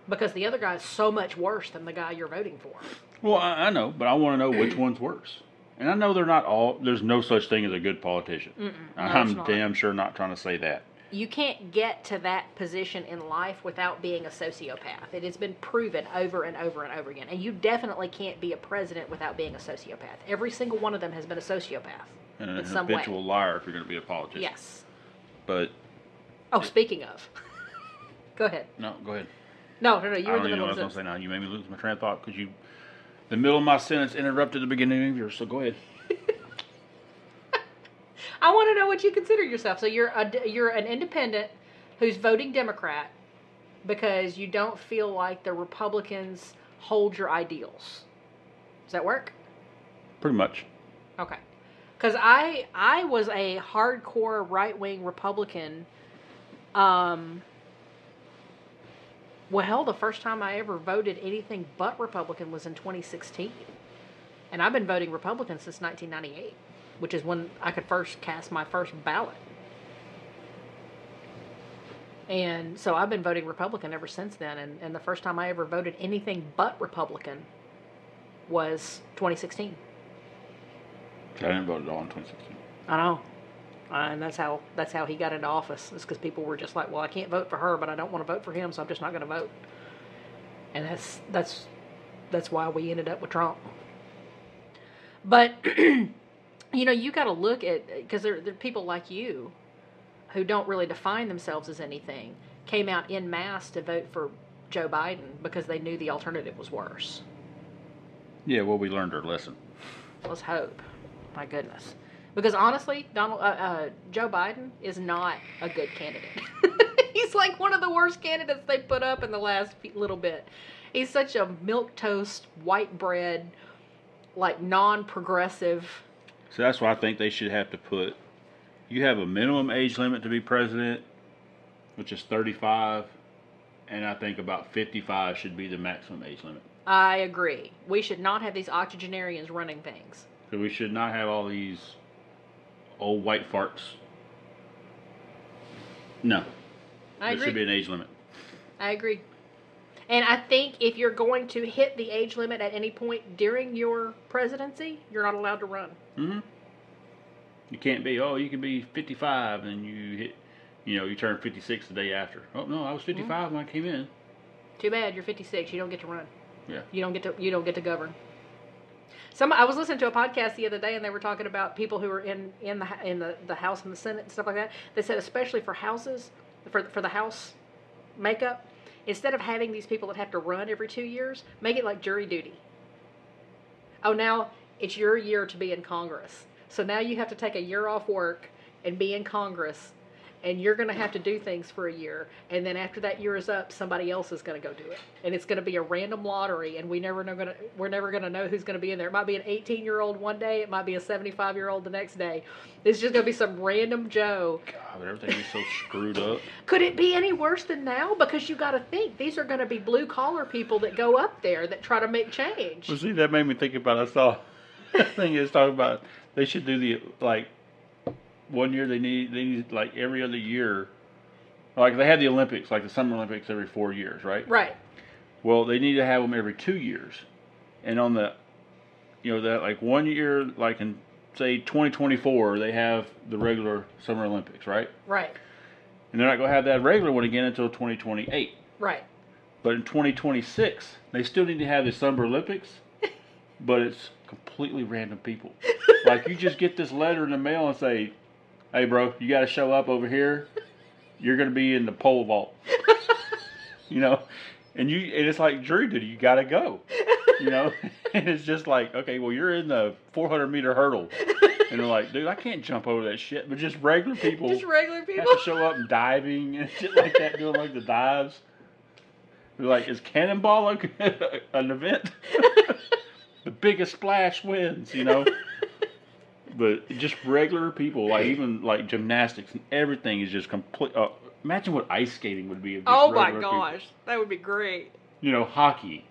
because the other guy is so much worse than the guy you're voting for. Well, I, I know, but I want to know which one's worse. And I know they're not all. There's no such thing as a good politician. no, I'm damn sure not trying to say that. You can't get to that position in life without being a sociopath. It has been proven over and over and over again. And you definitely can't be a president without being a sociopath. Every single one of them has been a sociopath And in an some way. habitual liar if you're going to be a politician. Yes. But Oh, speaking of. Go ahead. no, go ahead. No, no, no. You were in the know middle what I was going to say now. You made me lose my train of thought because you, the middle of my sentence interrupted the beginning of yours. So go ahead. I want to know what you consider yourself. So you're a, you're an independent who's voting Democrat because you don't feel like the Republicans hold your ideals. Does that work? Pretty much. Okay. Because I I was a hardcore right wing Republican, um, Well, the first time I ever voted anything but Republican was in 2016. And I've been voting Republican since 1998, which is when I could first cast my first ballot. And so I've been voting Republican ever since then. And, and the first time I ever voted anything but Republican was 2016. I didn't vote at all in 2016. I know. Uh, and that's how that's how he got into office. Is because people were just like, well, I can't vote for her, but I don't want to vote for him, so I'm just not going to vote. And that's that's that's why we ended up with Trump. But you know, you got to look at because there, there are people like you who don't really define themselves as anything came out in mass to vote for Joe Biden because they knew the alternative was worse. Yeah, well, we learned our lesson. Let's hope. My goodness. Because honestly, Donald uh, uh, Joe Biden is not a good candidate. He's like one of the worst candidates they put up in the last little bit. He's such a milk toast, white bread, like non-progressive. So that's why I think they should have to put. You have a minimum age limit to be president, which is 35, and I think about 55 should be the maximum age limit. I agree. We should not have these octogenarians running things. So we should not have all these old white farts. No, I agree. there should be an age limit. I agree. And I think if you're going to hit the age limit at any point during your presidency, you're not allowed to run. hmm You can't be. Oh, you can be 55 and you hit. You know, you turn 56 the day after. Oh no, I was 55 when I came in. Too bad you're 56. You don't get to run. Yeah. You don't get to. You don't get to govern. Some I was listening to a podcast the other day, and they were talking about people who are in in the in the, the House and the Senate and stuff like that. They said especially for houses, for for the House makeup, instead of having these people that have to run every two years, make it like jury duty. Oh, now it's your year to be in Congress, so now you have to take a year off work and be in Congress. And you're going to have to do things for a year, and then after that year is up, somebody else is going to go do it, and it's going to be a random lottery, and we never know going to we're never going to know who's going to be in there. It might be an 18 year old one day, it might be a 75 year old the next day. It's just going to be some random Joe. God, but everything is so screwed up. Could it be any worse than now? Because you got to think these are going to be blue collar people that go up there that try to make change. Well, see, that made me think about. I saw a thing is talking about they should do the like one year they need they need like every other year, like they have the Olympics, like the Summer Olympics every four years, right? Right. Well, they need to have them every two years, and on the, you know, that like one year, like in say 2024, they have the regular Summer Olympics, right? Right. And they're not going to have that regular one again until 2028. Right. But in 2026, they still need to have the Summer Olympics, but it's completely random people. like you just get this letter in the mail and say, "Hey, bro, you got to show up over here. You're going to be in the pole vault." you know, and you and it's like jury duty. You got to go. You know, and it's just like, okay, well, you're in the 400 meter hurdle, and they're like, dude, I can't jump over that shit. But just regular people Just regular people. have to show up diving and shit like that, doing like the dives. They're like, is cannonball an event? the biggest splash wins, you know. But just regular people, like even like gymnastics and everything, is just complete. Uh, imagine what ice skating would be. Just Oh my regular people. gosh, that would be great. You know, hockey.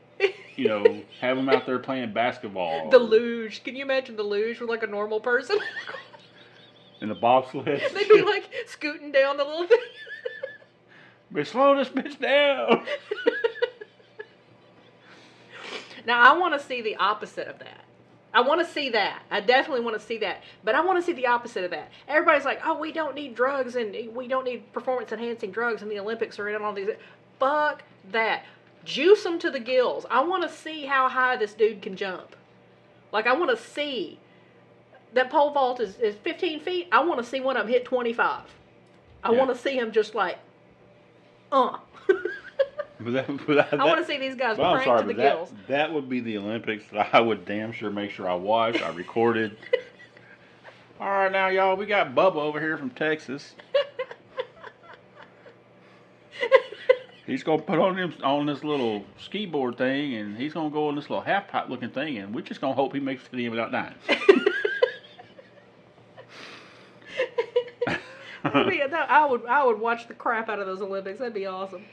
You know, have them out there playing basketball. The luge. Can you imagine the luge with like a normal person? And the bobsled. They'd be like scooting down the little thing. Be slow this bitch down. now I want to see the opposite of that. I want to see that. I definitely want to see that. But I want to see the opposite of that. Everybody's like, "Oh, we don't need drugs and we don't need performance enhancing drugs in the Olympics or in all these." Fuck that. Juice them to the gills. I want to see how high this dude can jump. Like I want to see that pole vault is, is 15 feet. I want to see one of them hit 25. I Yeah. want to see him just like, uh. But that, but that, I want to see these guys Well, I'm sorry, to the but that, gills. that would be the Olympics that I would damn sure make sure I watched, I recorded. All right, now y'all, we got Bubba over here from Texas. He's gonna put on him on this little ski board thing, and he's gonna go on this little half pipe looking thing, and we're just gonna hope he makes it to the end without dying. That'd be- that- I would I would watch the crap out of those Olympics. That'd be awesome.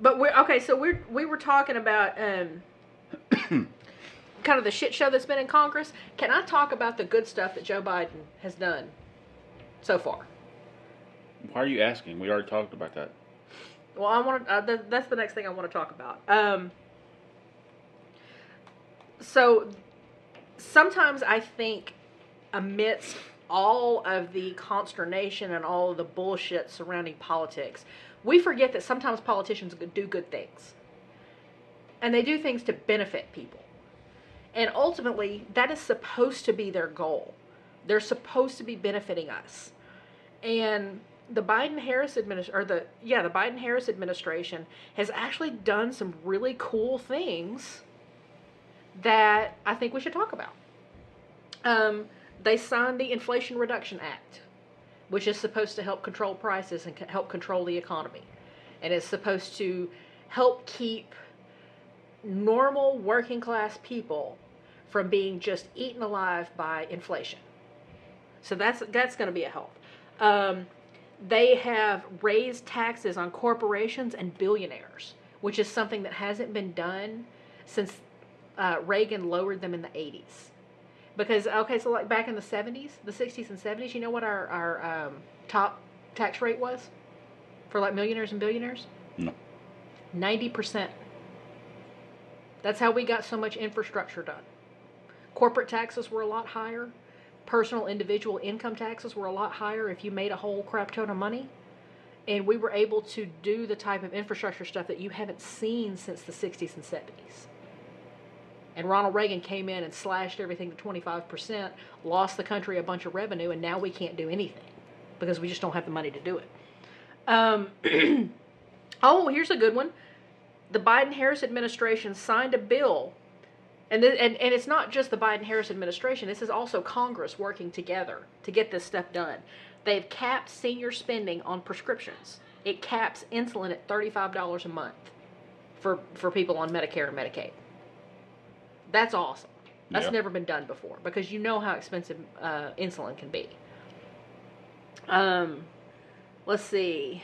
But we're okay. So we're we were talking about um, kind of the shit show that's been in Congress. Can I talk about the good stuff that Joe Biden has done so far? Why are you asking? We already talked about that. Well, I want to. Uh, th- that's the next thing I want to talk about. Um, so sometimes I think amidst all of the consternation and all of the bullshit surrounding politics, we forget that sometimes politicians do good things. And they do things to benefit people. And ultimately, that is supposed to be their goal. They're supposed to be benefiting us. And the Biden Harris administration, or the yeah, the Biden Harris administration has actually done some really cool things that I think we should talk about. Um, they signed the Inflation Reduction Act, which is supposed to help control prices and help control the economy, and it's supposed to help keep normal working class people from being just eaten alive by inflation. So that's that's going to be a help. Um, they have raised taxes on corporations and billionaires, which is something that hasn't been done since uh, Reagan lowered them in the 80s. Because, okay, so like back in the 70s, the 60s and 70s, you know what our, our um, top tax rate was for like millionaires and billionaires? No. 90%. That's how we got so much infrastructure done. Corporate taxes were a lot higher. Personal individual income taxes were a lot higher if you made a whole crap ton of money. And we were able to do the type of infrastructure stuff that you haven't seen since the 60s and 70s. And Ronald Reagan came in and slashed everything to 25%, lost the country a bunch of revenue, and now we can't do anything because we just don't have the money to do it. Um, oh, here's a good one. The Biden Harris administration signed a bill, and, th- and, and it's not just the Biden Harris administration, this is also Congress working together to get this stuff done. They've capped senior spending on prescriptions, it caps insulin at $35 a month for, for people on Medicare and Medicaid. That's awesome. That's Yeah. never been done before because you know how expensive uh, insulin can be. Um, let's see.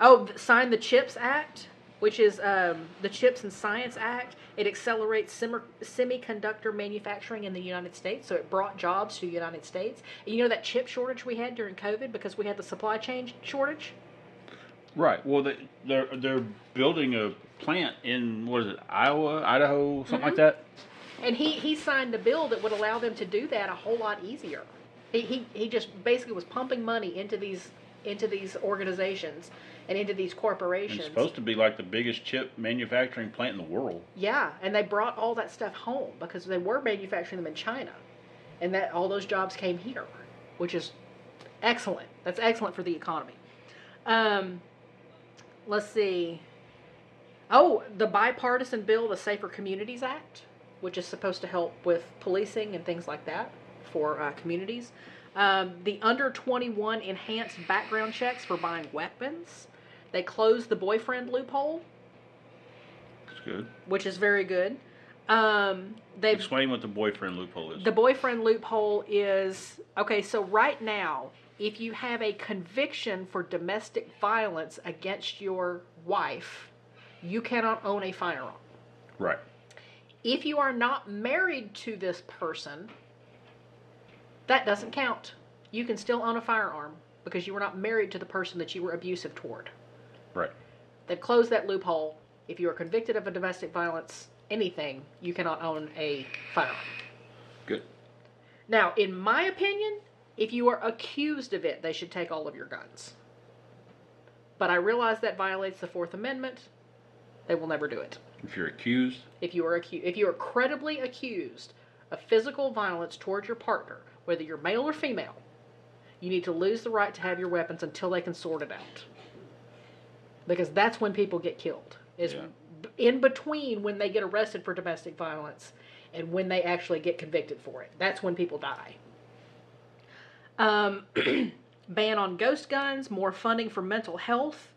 Oh, sign the CHIPS Act, which is um, the Chips and Science Act. It accelerates semi- semiconductor manufacturing in the United States, so it brought jobs to the United States. And you know that chip shortage we had during COVID because we had the supply chain shortage. Right. Well, they, they're they're building a plant in what is it, Iowa, Idaho, something like that. And he, he signed the bill that would allow them to do that a whole lot easier. He, he, he just basically was pumping money into these into these organizations and into these It's corporations. supposed to be like the biggest chip manufacturing plant in the world. Yeah, and they brought all that stuff home because they were manufacturing them in China, and that all those jobs came here, which is excellent. That's excellent for the economy. Um, let's see. Oh, the bipartisan bill, the Safer Communities Act, which is supposed to help with policing and things like that for uh, communities. Um, the under 21 enhanced background checks for buying weapons. They closed the boyfriend loophole, It's good. which is very good. Um, they've Explain what the boyfriend loophole is. the boyfriend loophole is okay. So right now, if you have a conviction for domestic violence against your wife, you cannot own a firearm. right. If you are not married to this person, that doesn't count. You can still own a firearm because you were not married to the person that you were abusive toward. Right. They've closed that loophole. If you are convicted of a domestic violence anything, you cannot own a firearm. Good. Now, in my opinion, if you are accused of it, they should take all of your guns. But I realize that violates the Fourth Amendment. They will never do it. If you're accused, If you are acu- if you are credibly accused of physical violence towards your partner, whether you're male or female, you need to lose the right to have your weapons until they can sort it out. Because that's when people get killed. Is Yeah. b- in between when they get arrested for domestic violence and when they actually get convicted for it. That's when people die. Um, ban on ghost guns, more funding for mental health.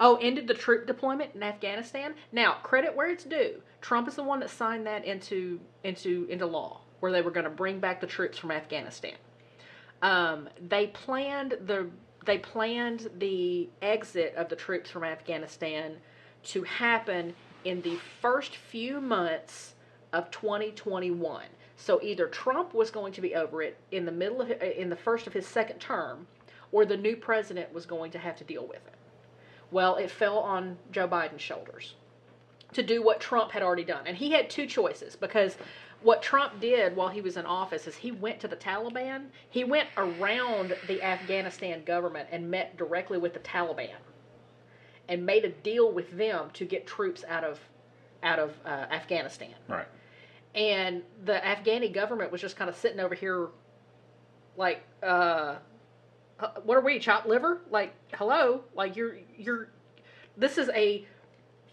Oh, ended the troop deployment in Afghanistan. Now, credit where it's due. Trump is the one that signed that into into into law, where they were going to bring back the troops from Afghanistan. Um, they planned the they planned the exit of the troops from Afghanistan to happen in the first few months of 2021. So either Trump was going to be over it in the middle of in the first of his second term, or the new president was going to have to deal with it. Well, it fell on Joe Biden's shoulders to do what Trump had already done. And he had two choices because what Trump did while he was in office is he went to the Taliban. He went around the Afghanistan government and met directly with the Taliban and made a deal with them to get troops out of out of uh, Afghanistan. Right. And the Afghani government was just kind of sitting over here like uh uh, Uh, what are we chopped liver? Like hello? Like you're you're this is a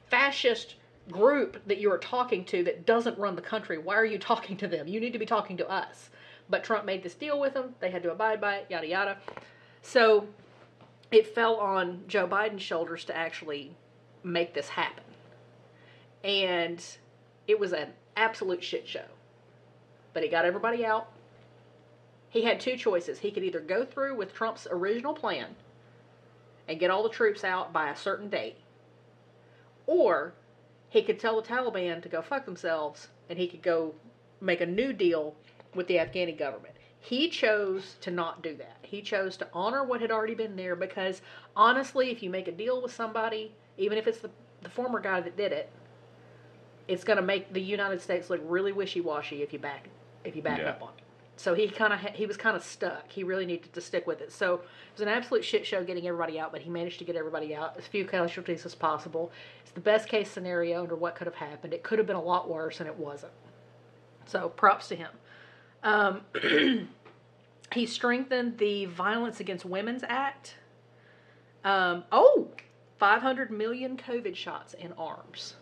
fascist group that you are talking to that doesn't run the country. Why are you talking to them? You need to be talking to us. But trump made this deal with them. They had to abide by it yada yada. So it fell on joe biden's shoulders to actually make this happen. And it was an absolute shit show. But he got everybody out he had two choices. He could either go through with Trump's original plan and get all the troops out by a certain date, or he could tell the Taliban to go fuck themselves and he could go make a new deal with the Afghani government. He chose to not do that. He chose to honor what had already been there because honestly, if you make a deal with somebody, even if it's the, the former guy that did it, it's going to make the United States look really wishy-washy if you back if you back Yeah. up on it. So he kind of he was kind of stuck. He really needed to stick with it. So it was an absolute shit show getting everybody out, but he managed to get everybody out as few casualties as possible. It's the best case scenario under what could have happened. It could have been a lot worse, and it wasn't. So props to him. Um, he strengthened the Violence Against Women's Act. Um, oh, 500 million COVID shots in arms.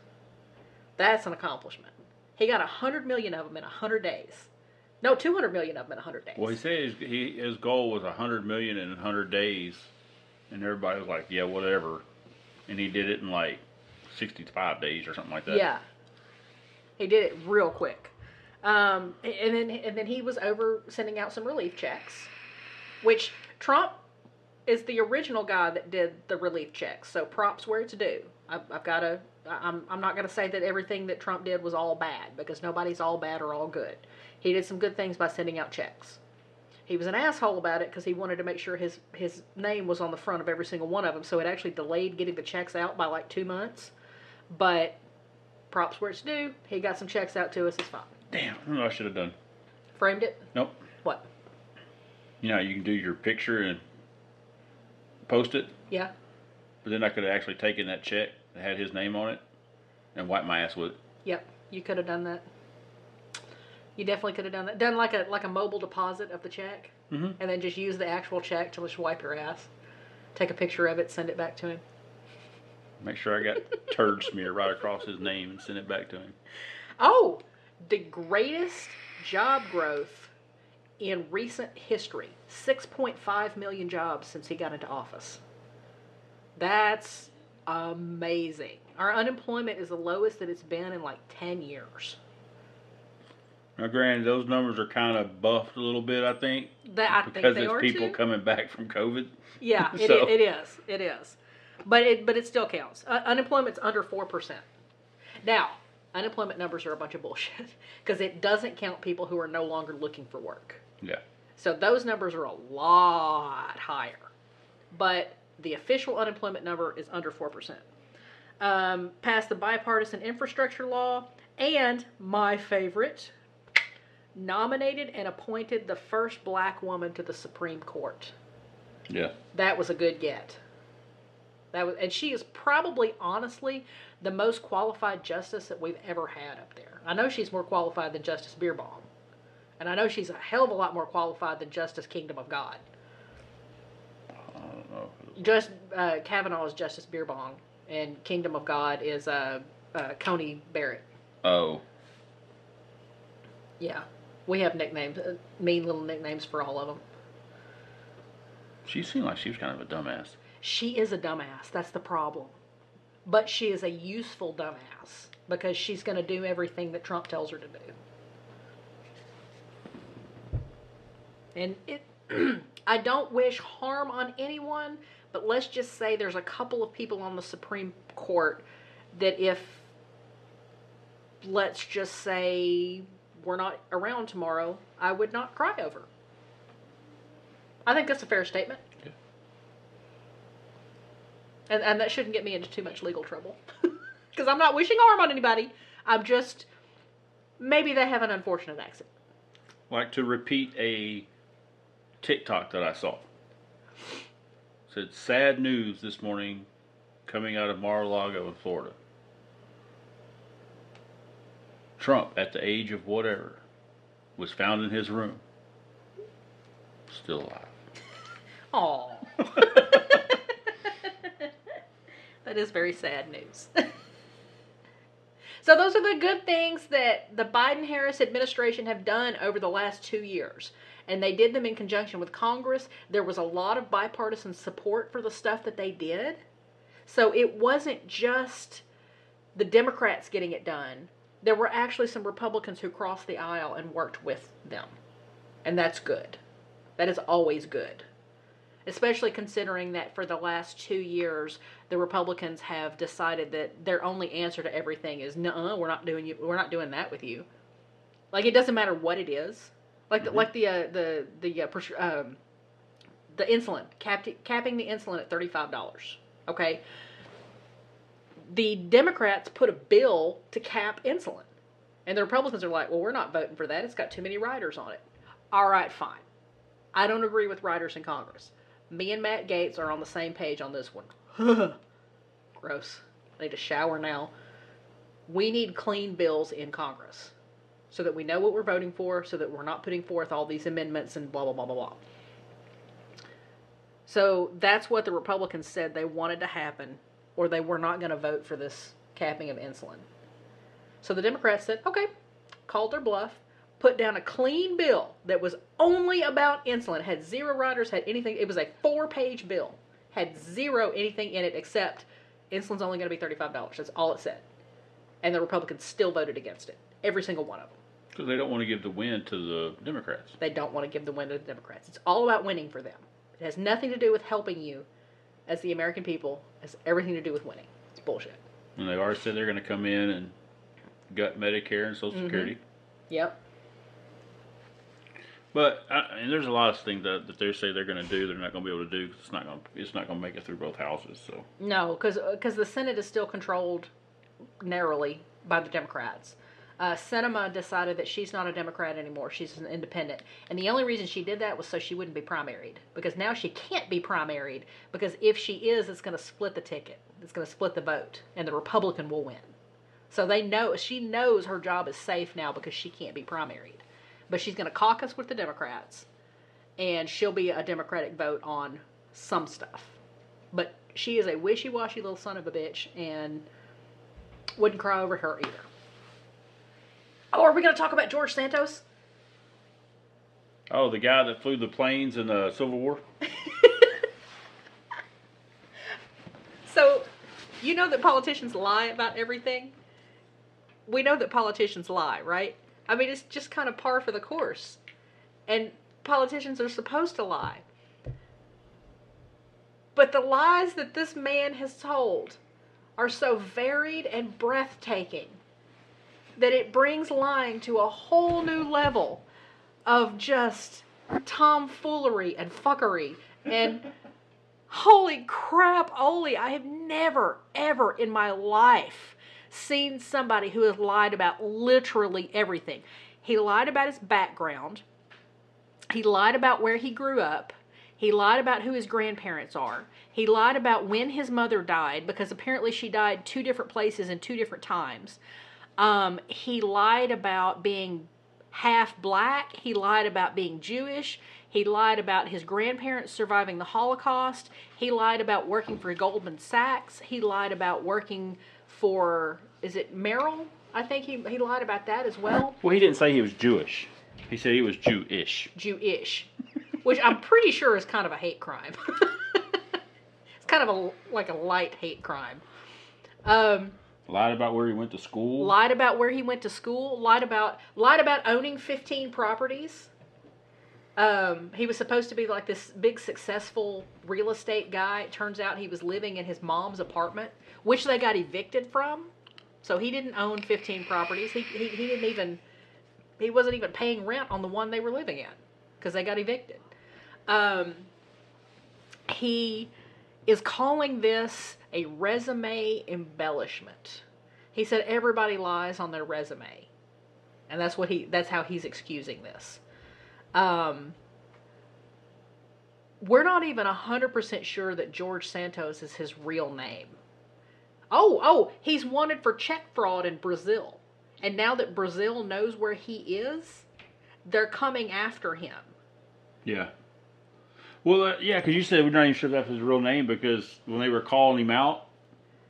That's an accomplishment. He got 100 million of them in 100 days. No, 200 million of them in 100 days. Well, he said his, he, his goal was a hundred million in a hundred days, and everybody was like, "Yeah, whatever," and he did it in like sixty-five days or something like that. Yeah, he did it real quick, um, and then and then he was over sending out some relief checks, which Trump is the original guy that did the relief checks. So props where it's due. I've, I've got to. I'm I'm not going to say that everything that Trump did was all bad because nobody's all bad or all good. He did some good things by sending out checks. He was an asshole about it because he wanted to make sure his his name was on the front of every single one of them. So it actually delayed getting the checks out by like two months. But props where it's due. He got some checks out to us. It's fine. Damn, I know I should have done. Framed it. Nope. What? You know, you can do your picture and post it, Yeah. but then I could have actually taken that check that had his name on it and wiped my ass with it. Yep. You could have done that. You definitely could have done that. Done like a like a mobile deposit of the check, Mhm. and then just use the actual check to just wipe your ass. Take a picture of it, send it back to him. Make sure I got turd smear right across his name and send it back to him. Oh, the greatest job growth in recent history 6.5 million jobs since he got into office. That's amazing. Our unemployment is the lowest that it's been in like 10 years. Now, granted, those numbers are kind of buffed a little bit, I think, That I think because they it's people too. coming back from COVID. Yeah, it, So- it is. It is. But it but it still counts. Uh, unemployment's under 4%. Now, unemployment numbers are a bunch of bullshit because it doesn't count people who are no longer looking for work. Yeah. So those numbers are a lot higher. But the official unemployment number is under 4%. Um, passed the bipartisan infrastructure law, and my favorite, nominated and appointed the first black woman to the Supreme Court. Yeah. That was a good get. That was, and she is probably, honestly, the most qualified justice that we've ever had up there. I know she's more qualified than Justice Beerbaum, and I know she's a hell of a lot more qualified than Justice Kingdom of God. I don't know. Just uh, Kavanaugh is Justice Beerbaum, and Kingdom of God is uh, uh, Coney Barrett. Oh, Yeah, we have nicknames, uh, mean little nicknames for all of them. she seemed like she was kind of a dumbass. She is a dumbass. That's the problem. But she is a useful dumbass because she's going to do everything that Trump tells her to do. And it I don't wish harm on anyone, but let's just say there's a couple of people on the Supreme Court that if, let's just say, we're not around tomorrow, I would not cry over. I think that's a fair statement. Yeah. And, and that shouldn't get me into too much legal trouble. Because I'm not wishing harm on anybody. I'm just, maybe they have an unfortunate accident. like to repeat a TikTok that I saw. said sad news this morning coming out of Mar-a-Lago in Florida. Trump, at the age of whatever, was found in his room, still alive. Aw. that is very sad news. so those are the good things that the Biden Harris administration have done over the last 2 years. And they did them in conjunction with Congress. There was a lot of bipartisan support for the stuff that they did. So it wasn't just the Democrats getting it done. There were actually some Republicans who crossed the aisle and worked with them. And that's good. That is always good especially considering that for the last two years the Republicans have decided that their only answer to everything is no, we're not doing you, we're not doing that with you. Like it doesn't matter what it is, like the, like the uh, the the uh, um, the insulin capping the insulin at thirty five dollars. Okay, the Democrats put a bill to cap insulin, and the Republicans are like, well, we're not voting for that. It's got too many riders on it. All right, fine. I don't agree with riders in Congress. Me and Matt Gaetz are on the same page on this one. Gross. I need to shower now. We need clean bills in Congress so that we know what we're voting for, so that we're not putting forth all these amendments and blah, blah, blah, blah, blah. So that's what the Republicans said they wanted to happen, or they were not going to vote for this capping of insulin. So the Democrats said, okay, called their bluff, put down a clean bill that was only about insulin, had zero riders, had anything. It was a four page bill, had zero anything in it except insulin's only going to be $35. That's all it said. And the Republicans still voted against it. Every single one of them. Because they don't want to give the win to the Democrats. They don't want to give the win to the Democrats. It's all about winning for them. It has nothing to do with helping you as the American people. Has everything to do with winning. It's bullshit. And they've already said they're going to come in and gut Medicare and Social Mm-hmm. Security. Yep. But uh, and there's a lot of things that, that they say they're going to do. They're not going to be able to do 'cause it's not going. It's not going to make it through both houses. So No, because the Senate is still controlled narrowly by the Democrats. Uh, Sinema decided that she's not a Democrat anymore. She's an independent. And the only reason she did that was so she wouldn't be primaried. Because now she can't be primaried. Because if she is, it's going to split the ticket. It's going to split the vote. And the Republican will win. So they know, she knows her job is safe now because she can't be primaried. But she's going to caucus with the Democrats. And she'll be a Democratic vote on some stuff. But she is a wishy washy little son of a bitch and wouldn't cry over her either. Oh, are we going to talk about George Santos? oh, the guy that flew the planes in the Civil War. So, you know that politicians lie about everything? We know that politicians lie, right? I mean, it's just kind of par for the course. And politicians are supposed to lie. But the lies that this man has told are so varied and breathtaking that it brings lying to a whole new level of just tomfoolery and fuckery and holy crap Oli, I have never ever in my life seen somebody who has lied about literally everything. He lied about his background. He lied about where he grew up. He lied about who his grandparents are. He lied about when his mother died because apparently she died two different places in two different times. Um, he lied about being half black. He lied about being Jewish. He lied about his grandparents surviving the Holocaust. He lied about working for Goldman Sachs. He lied about working for, is it Merrill? I think he, he lied about that as well. Well, he didn't say he was Jewish. He said he was Jewish. Jewish, which I'm pretty sure is kind of a hate crime. it's kind of a like a light hate crime. Um, Lied about where he went to school. lied about where he went to school. Lied about lied about owning 15 properties. Um, he was supposed to be like this big successful real estate guy. It turns out he was living in his mom's apartment, which they got evicted from. So he didn't own 15 properties. He, he, he didn't even, he wasn't even paying rent on the one they were living in because they got evicted. Um, he is calling this a resume embellishment. He said everybody lies on their resume. And that's what he that's how he's excusing this. Um, we're not even 100% sure that George Santos is his real name. Oh, oh, he's wanted for check fraud in Brazil. And now that Brazil knows where he is, they're coming after him. Yeah. Well, uh, yeah, because you said we're not even sure that's his real name because when they were calling him out,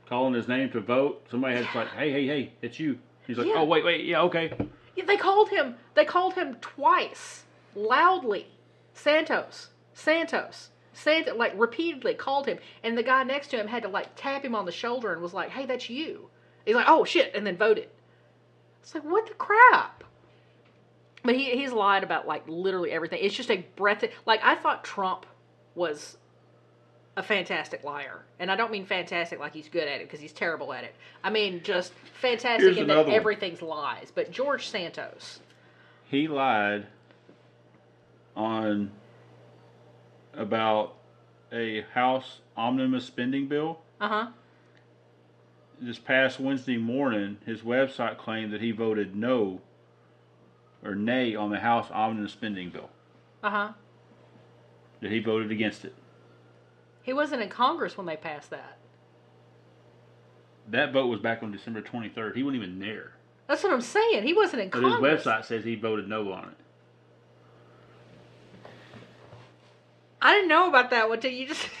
calling his name to vote, somebody had like, "Hey, hey, hey, it's you." He's like, Yeah. "Oh, wait, wait, yeah, okay." Yeah, They called him. They called him twice, loudly. Santos, Santos, Santos, like repeatedly called him, and the guy next to him had to like tap him on the shoulder and was like, "Hey, that's you." He's like, "Oh shit," and then voted. It's like, what the crap? But he he's lied about like literally everything. It's just a breath. Like I thought Trump was a fantastic liar, and I don't mean fantastic like he's good at it because he's terrible at it. I mean just fantastic Here's in that one. everything's lies. But George Santos, He lied on about a House omnibus spending bill. uh huh, This past Wednesday morning, his website claimed that he voted no or nay on the House omnibus spending bill. uh huh. That he voted against it. He wasn't in Congress when they passed that. That vote was back on December 23rd. He wasn't even there. That's what I'm saying. He wasn't in But Congress. his website says he voted no on it. I didn't know about that one till you just.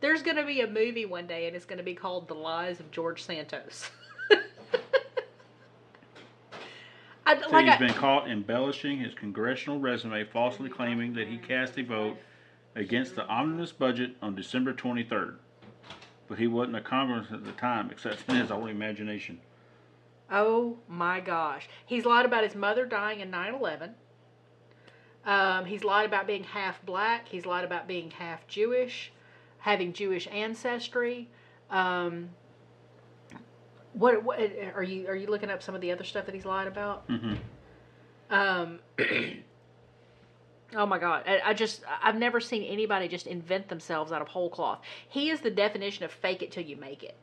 There's going to be a movie one day, and it's going to be called "The Lies of George Santos." I, So like he's I, been caught embellishing his congressional resume, falsely claiming that he cast a vote against the omnibus budget on December 23rd. But he wasn't a congressman at the time, except in his own imagination. Oh my gosh. He's lied about his mother dying in 9 11. Um, he's lied about being half black. He's lied about being half Jewish, having Jewish ancestry. Um, what, what are you are you looking up some of the other stuff that he's lied about? hmm Um, oh my God. I, I just, I've never seen anybody just invent themselves out of whole cloth. He is the definition of fake it till you make it.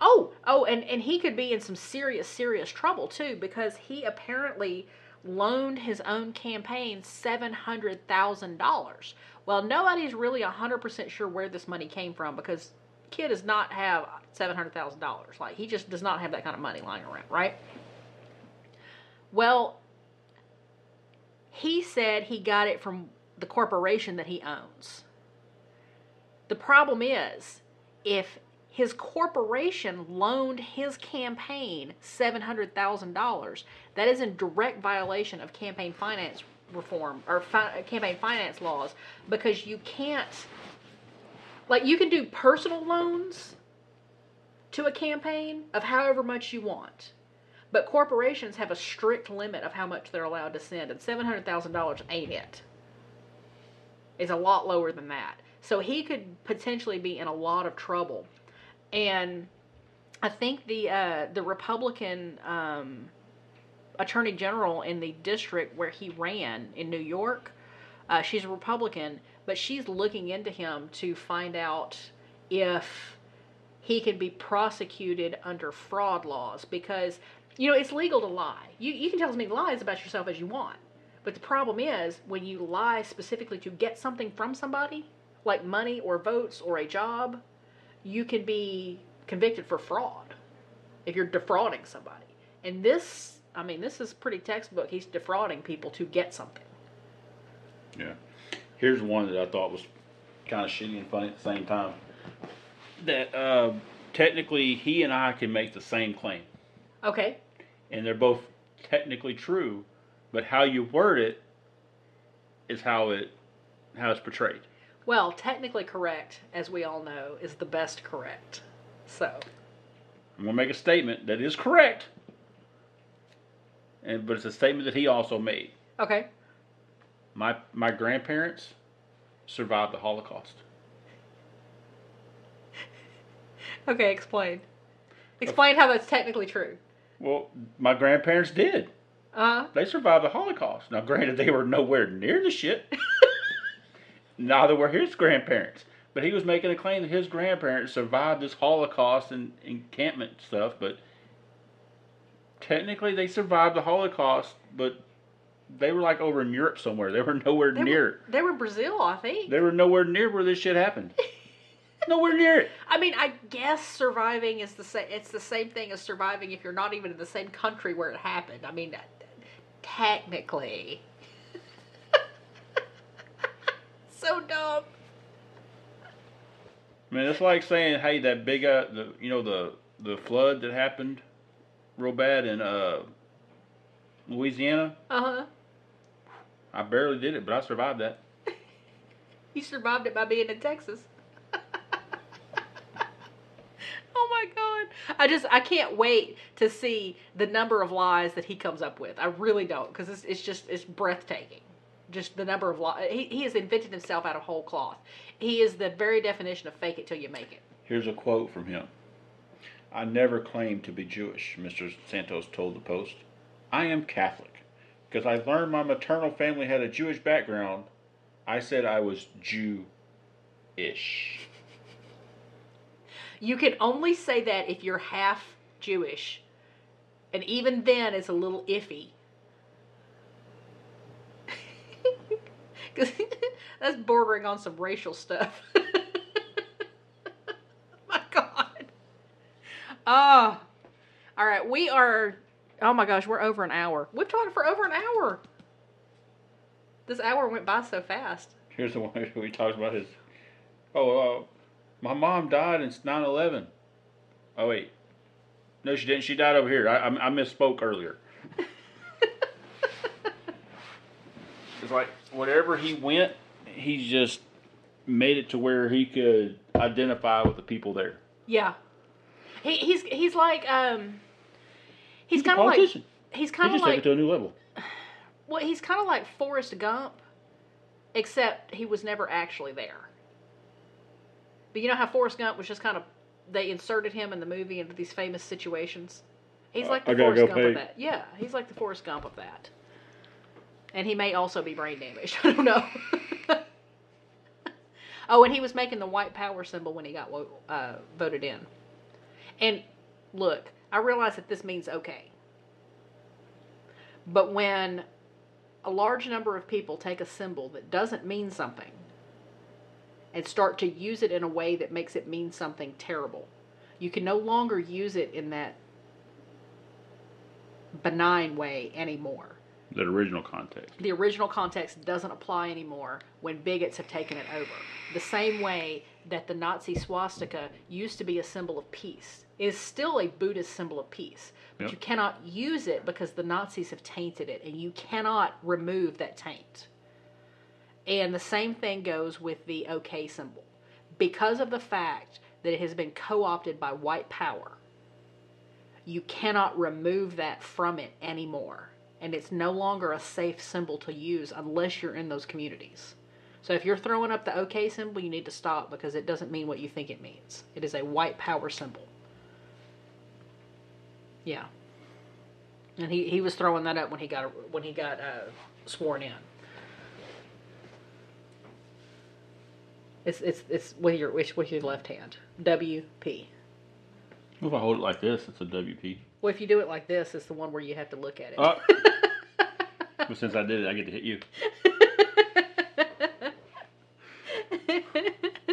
Oh, oh, and, and he could be in some serious, serious trouble too because he apparently loaned his own campaign $700,000. Well, nobody's really 100% sure where this money came from because kid does not have $700,000. Like, he just does not have that kind of money lying around, right? Well, he said he got it from the corporation that he owns. The problem is, if his corporation loaned his campaign $700,000, that is in direct violation of campaign finance reform or fi- campaign finance laws because you can't, like, you can do personal loans to a campaign of however much you want. But corporations have a strict limit of how much they're allowed to send, and seven hundred thousand dollars ain't it. It's a lot lower than that. So he could potentially be in a lot of trouble. And I think the uh, the Republican um, attorney general in the district where he ran in New York, uh, she's a Republican, but she's looking into him to find out if he can be prosecuted under fraud laws because you know it's legal to lie. You you can tell as many lies about yourself as you want. But the problem is when you lie specifically to get something from somebody, like money or votes or a job, you can be convicted for fraud if you're defrauding somebody. And this, I mean, this is pretty textbook. He's defrauding people to get something. Yeah. Here's one that I thought was kind of shitty and funny at the same time. That uh, technically he and I can make the same claim, Okay. and they're both technically true, but how you word it is how it how it's portrayed. Well, technically correct, as we all know, is the best correct. So, I'm gonna make a statement that is correct. and but it's a statement that he also made. Okay. My my grandparents survived the Holocaust. Okay, explain. Explain how that's technically true. Well, my grandparents did. Uh-huh. They survived the Holocaust. Now, granted, they were nowhere near the shit. Neither were his grandparents. But he was making a claim that his grandparents survived this Holocaust and encampment stuff. But technically, they survived the Holocaust, but they were like over in Europe somewhere. They were nowhere they near. were, they were Brazil, I think. They were nowhere near where this shit happened. nowhere near it. I mean, I guess surviving is the same. It's the same thing as surviving if you're not even in the same country where it happened. I mean, technically. so dumb. I mean, it's like saying, "Hey, that big, uh, the you know the the flood that happened real bad in uh, Louisiana. Uh huh. I barely did it, but I survived that. You survived it by being in Texas. oh my god. I just I can't wait to see the number of lies that he comes up with. I really don't because it's, it's just it's breathtaking. Just the number of lies. He, he has invented himself out of whole cloth. He is the very definition of fake it till you make it. Here's a quote from him. I never claimed to be Jewish, Mr. Santos told the Post. I am Catholic. Because I learned my maternal family had a Jewish background, I said I was Jew-ish. You can only say that if you're half Jewish. And even then, it's a little iffy. Because that's bordering on some racial stuff. my God. Oh. All right. We are. Oh my gosh, we're over an hour. We've talked for over an hour. This hour went by so fast. Here's the one who he talks about his. Oh, uh, my mom died in 9 11. Oh, wait. No, she didn't. She died over here. I, I, I misspoke earlier. It's like wherever he went, he just made it to where he could identify with the people there. Yeah. He, he's he's like um. He's, He's kind of like he's kind of like it to a new level. Well, he's kind of like Forrest Gump, except he was never actually there. But you know how Forrest Gump was just kind of they inserted him in the movie into these famous situations. He's Uh, like the I Forrest go Gump pay. of that. Yeah, he's like the Forrest Gump of that. And he may also be brain damaged. I don't know. oh, and he was making the white power symbol when he got wo- uh, voted in. And look, I realize that this means okay. But when a large number of people take a symbol that doesn't mean something and start to use it in a way that makes it mean something terrible, you can no longer use it in that benign way anymore. That original context. The original context doesn't apply anymore when bigots have taken it over. The same way that the Nazi swastika used to be a symbol of peace is still a Buddhist symbol of peace, but Yep. you cannot use it because the Nazis have tainted it, and you cannot remove that taint. And the same thing goes with the OK symbol. Because of the fact that it has been co opted by white power, you cannot remove that from it anymore. And it's no longer a safe symbol to use unless you're in those communities. So if you're throwing up the OK symbol, you need to stop because it doesn't mean what you think it means. It is a white power symbol. Yeah. And he, he was throwing that up when he got when he got uh, sworn in. It's it's it's with your with with your left hand. W P. If I hold it like this, it's a WP. Well, if you do it like this, it's the one where you have to look at it. Uh, but since I did it, I get to hit you.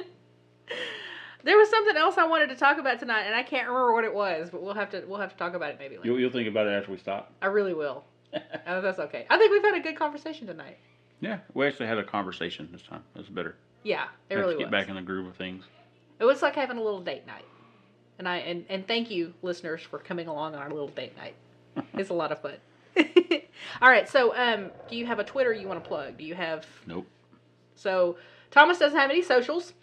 there was something else I wanted to talk about tonight, and I can't remember what it was. But we'll have to we'll have to talk about it maybe later. You'll, you'll think about it after we stop. I really will. Oh, that's okay. I think we've had a good conversation tonight. Yeah, we actually had a conversation this time. That's better. Yeah, it really get was. back in the groove of things. It was like having a little date night. And I and, and thank you, listeners, for coming along on our little date night. It's a lot of fun. All right, so um, do you have a Twitter you want to plug? Do you have Nope. so Thomas doesn't have any socials.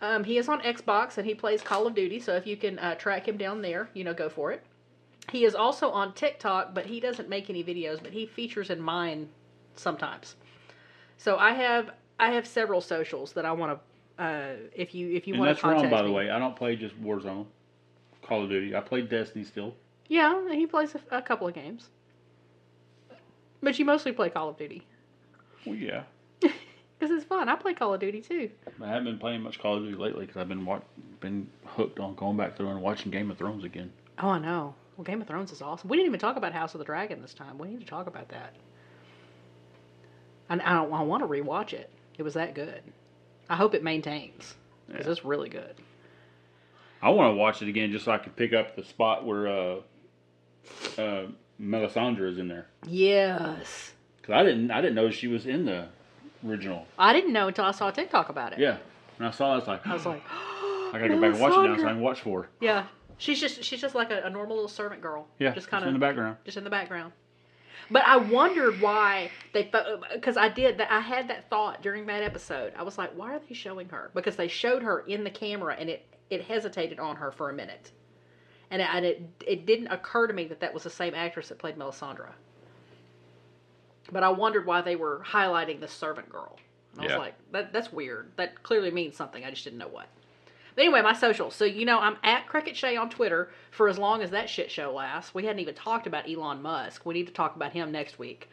Um, he is on Xbox and he plays Call of Duty. So if you can uh, track him down there, you know, go for it. He is also on TikTok, but he doesn't make any videos, but he features in mine sometimes. So I have I have several socials that I want to. Uh, if you if you want to contact wrong, by the way. I don't play just Warzone, Call of Duty. I play Destiny still. Yeah, he plays a, a couple of games, but you mostly play Call of Duty Well, yeah. Because it's fun. I play Call of Duty too. I haven't been playing much Call of Duty lately because I've been wa- been hooked on going back through and watching Game of Thrones again. Oh, I know. Well, Game of Thrones is awesome. We didn't even talk about House of the Dragon this time. We need to talk about that. And I don't. I want to rewatch it. It was that good. I hope it maintains because Yeah. it's really good. I want to watch it again just so I can pick up the spot where uh, uh, Melisandre is in there. Yes. Because I didn't I didn't know she was in the original. I didn't know until I saw a TikTok about it. Yeah. When I saw it, I was like, I was like, I gotta go back and watch it now so I can watch for her. yeah. She's just she's just like a, a normal little servant girl. Yeah, Just kind of in the background. just in the background. But I wondered why they because I did that. I had that thought during that episode. I was like, why are they showing her? Because they showed her in the camera and it it hesitated on her for a minute, and it and it, it didn't occur to me that that was the same actress that played Melisandre. But I wondered why they were highlighting the servant girl. And I was like, that that's weird. That clearly means something. I just didn't know what. But anyway, my socials. So you know, I'm at Cricket Shay on Twitter for as long as that shit show lasts. We hadn't even talked about Elon Musk. We need to talk about him next week,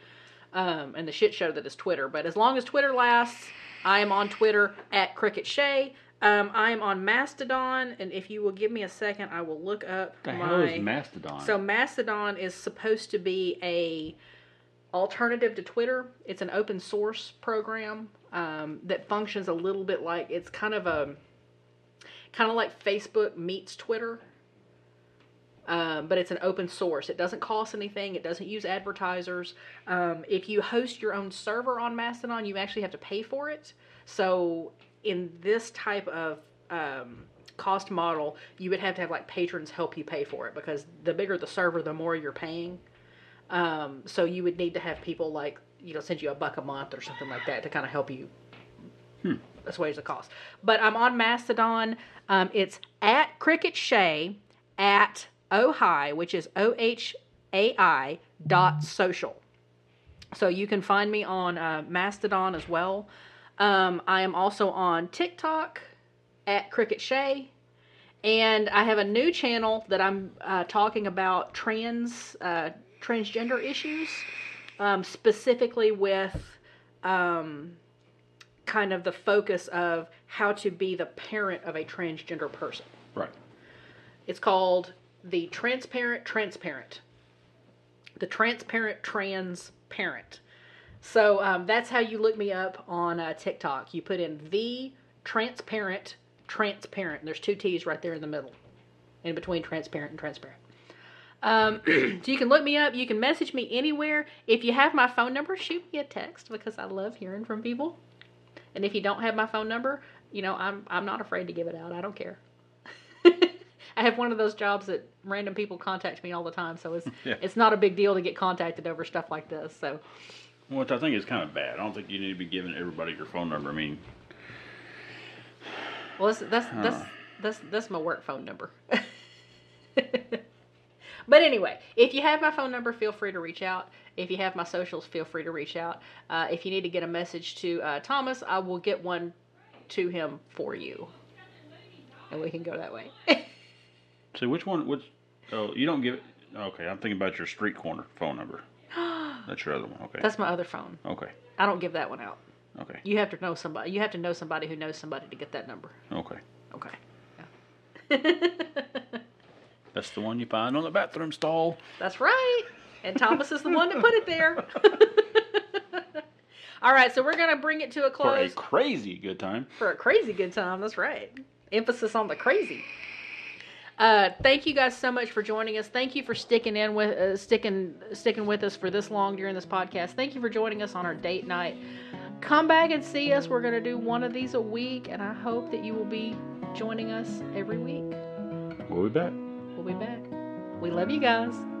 um, and the shit show that is Twitter. But as long as Twitter lasts, I am on Twitter at Cricket Shay. Um, I am on Mastodon, and if you will give me a second, I will look up The my. hell is Mastodon? So Mastodon is supposed to be a alternative to Twitter. It's an open source program um, that functions a little bit like it's kind of a kind of like Facebook meets Twitter. Um, but it's an open source. It doesn't cost anything. It doesn't use advertisers. Um, if you host your own server on Mastodon, you actually have to pay for it. So in this type of um, cost model, you would have to have like patrons help you pay for it because the bigger the server, the more you're paying. Um, so you would need to have people like you know send you a buck a month or something like that to kind of help you assuage the cost. But I'm on Mastodon. Um, it's at Cricket Shay at Ohai, which is O H A I dot social. So you can find me on uh, Mastodon as well. Um, I am also on TikTok at Cricket Shay. And I have a new channel that I'm uh, talking about trans uh, transgender issues, um, specifically with um, kind of the focus of how to be the parent of a transgender person. right. It's called the Transparent Transparent. The Transparent Transparent. So um, that's how you look me up on uh, TikTok. You put in the Transparent Transparent. And there's two T's right there in the middle, in between transparent and transparent. Um, so you can look me up. You can message me anywhere. If you have my phone number, shoot me a text because I love hearing from people. And if you don't have my phone number, you know I'm I'm not afraid to give it out. I don't care. I have one of those jobs that random people contact me all the time, so it's Yeah. it's not a big deal to get contacted over stuff like this. So Which I think is kind of bad. I don't think you need to be giving everybody your phone number. I mean, well, that's that's that's that's, that's my work phone number. but anyway, if you have my phone number, feel free to reach out. If you have my socials, feel free to reach out. Uh, if you need to get a message to uh, Thomas, I will get one to him for you, and we can go that way. so which one? Which? Oh, you don't give it. Okay, I'm thinking about your street corner phone number. That's your other one. Okay. That's my other phone. okay. I don't give that one out. Okay. You have to know somebody. You have to know somebody who knows somebody to get that number. Okay. Okay. That's the one you find on the bathroom stall. That's right. And Thomas is the one that put it there. All right, so we're gonna bring it to a close. For a crazy good time. for a crazy good time. That's right. Emphasis on the crazy. Uh, thank you guys so much for joining us. Thank you for sticking in with uh, sticking sticking with us for this long during this podcast. Thank you for joining us on our date night. Come back and see us. We're gonna do one of these a week, and I hope that you will be joining us every week. We'll be back. We'll be back. We love you guys.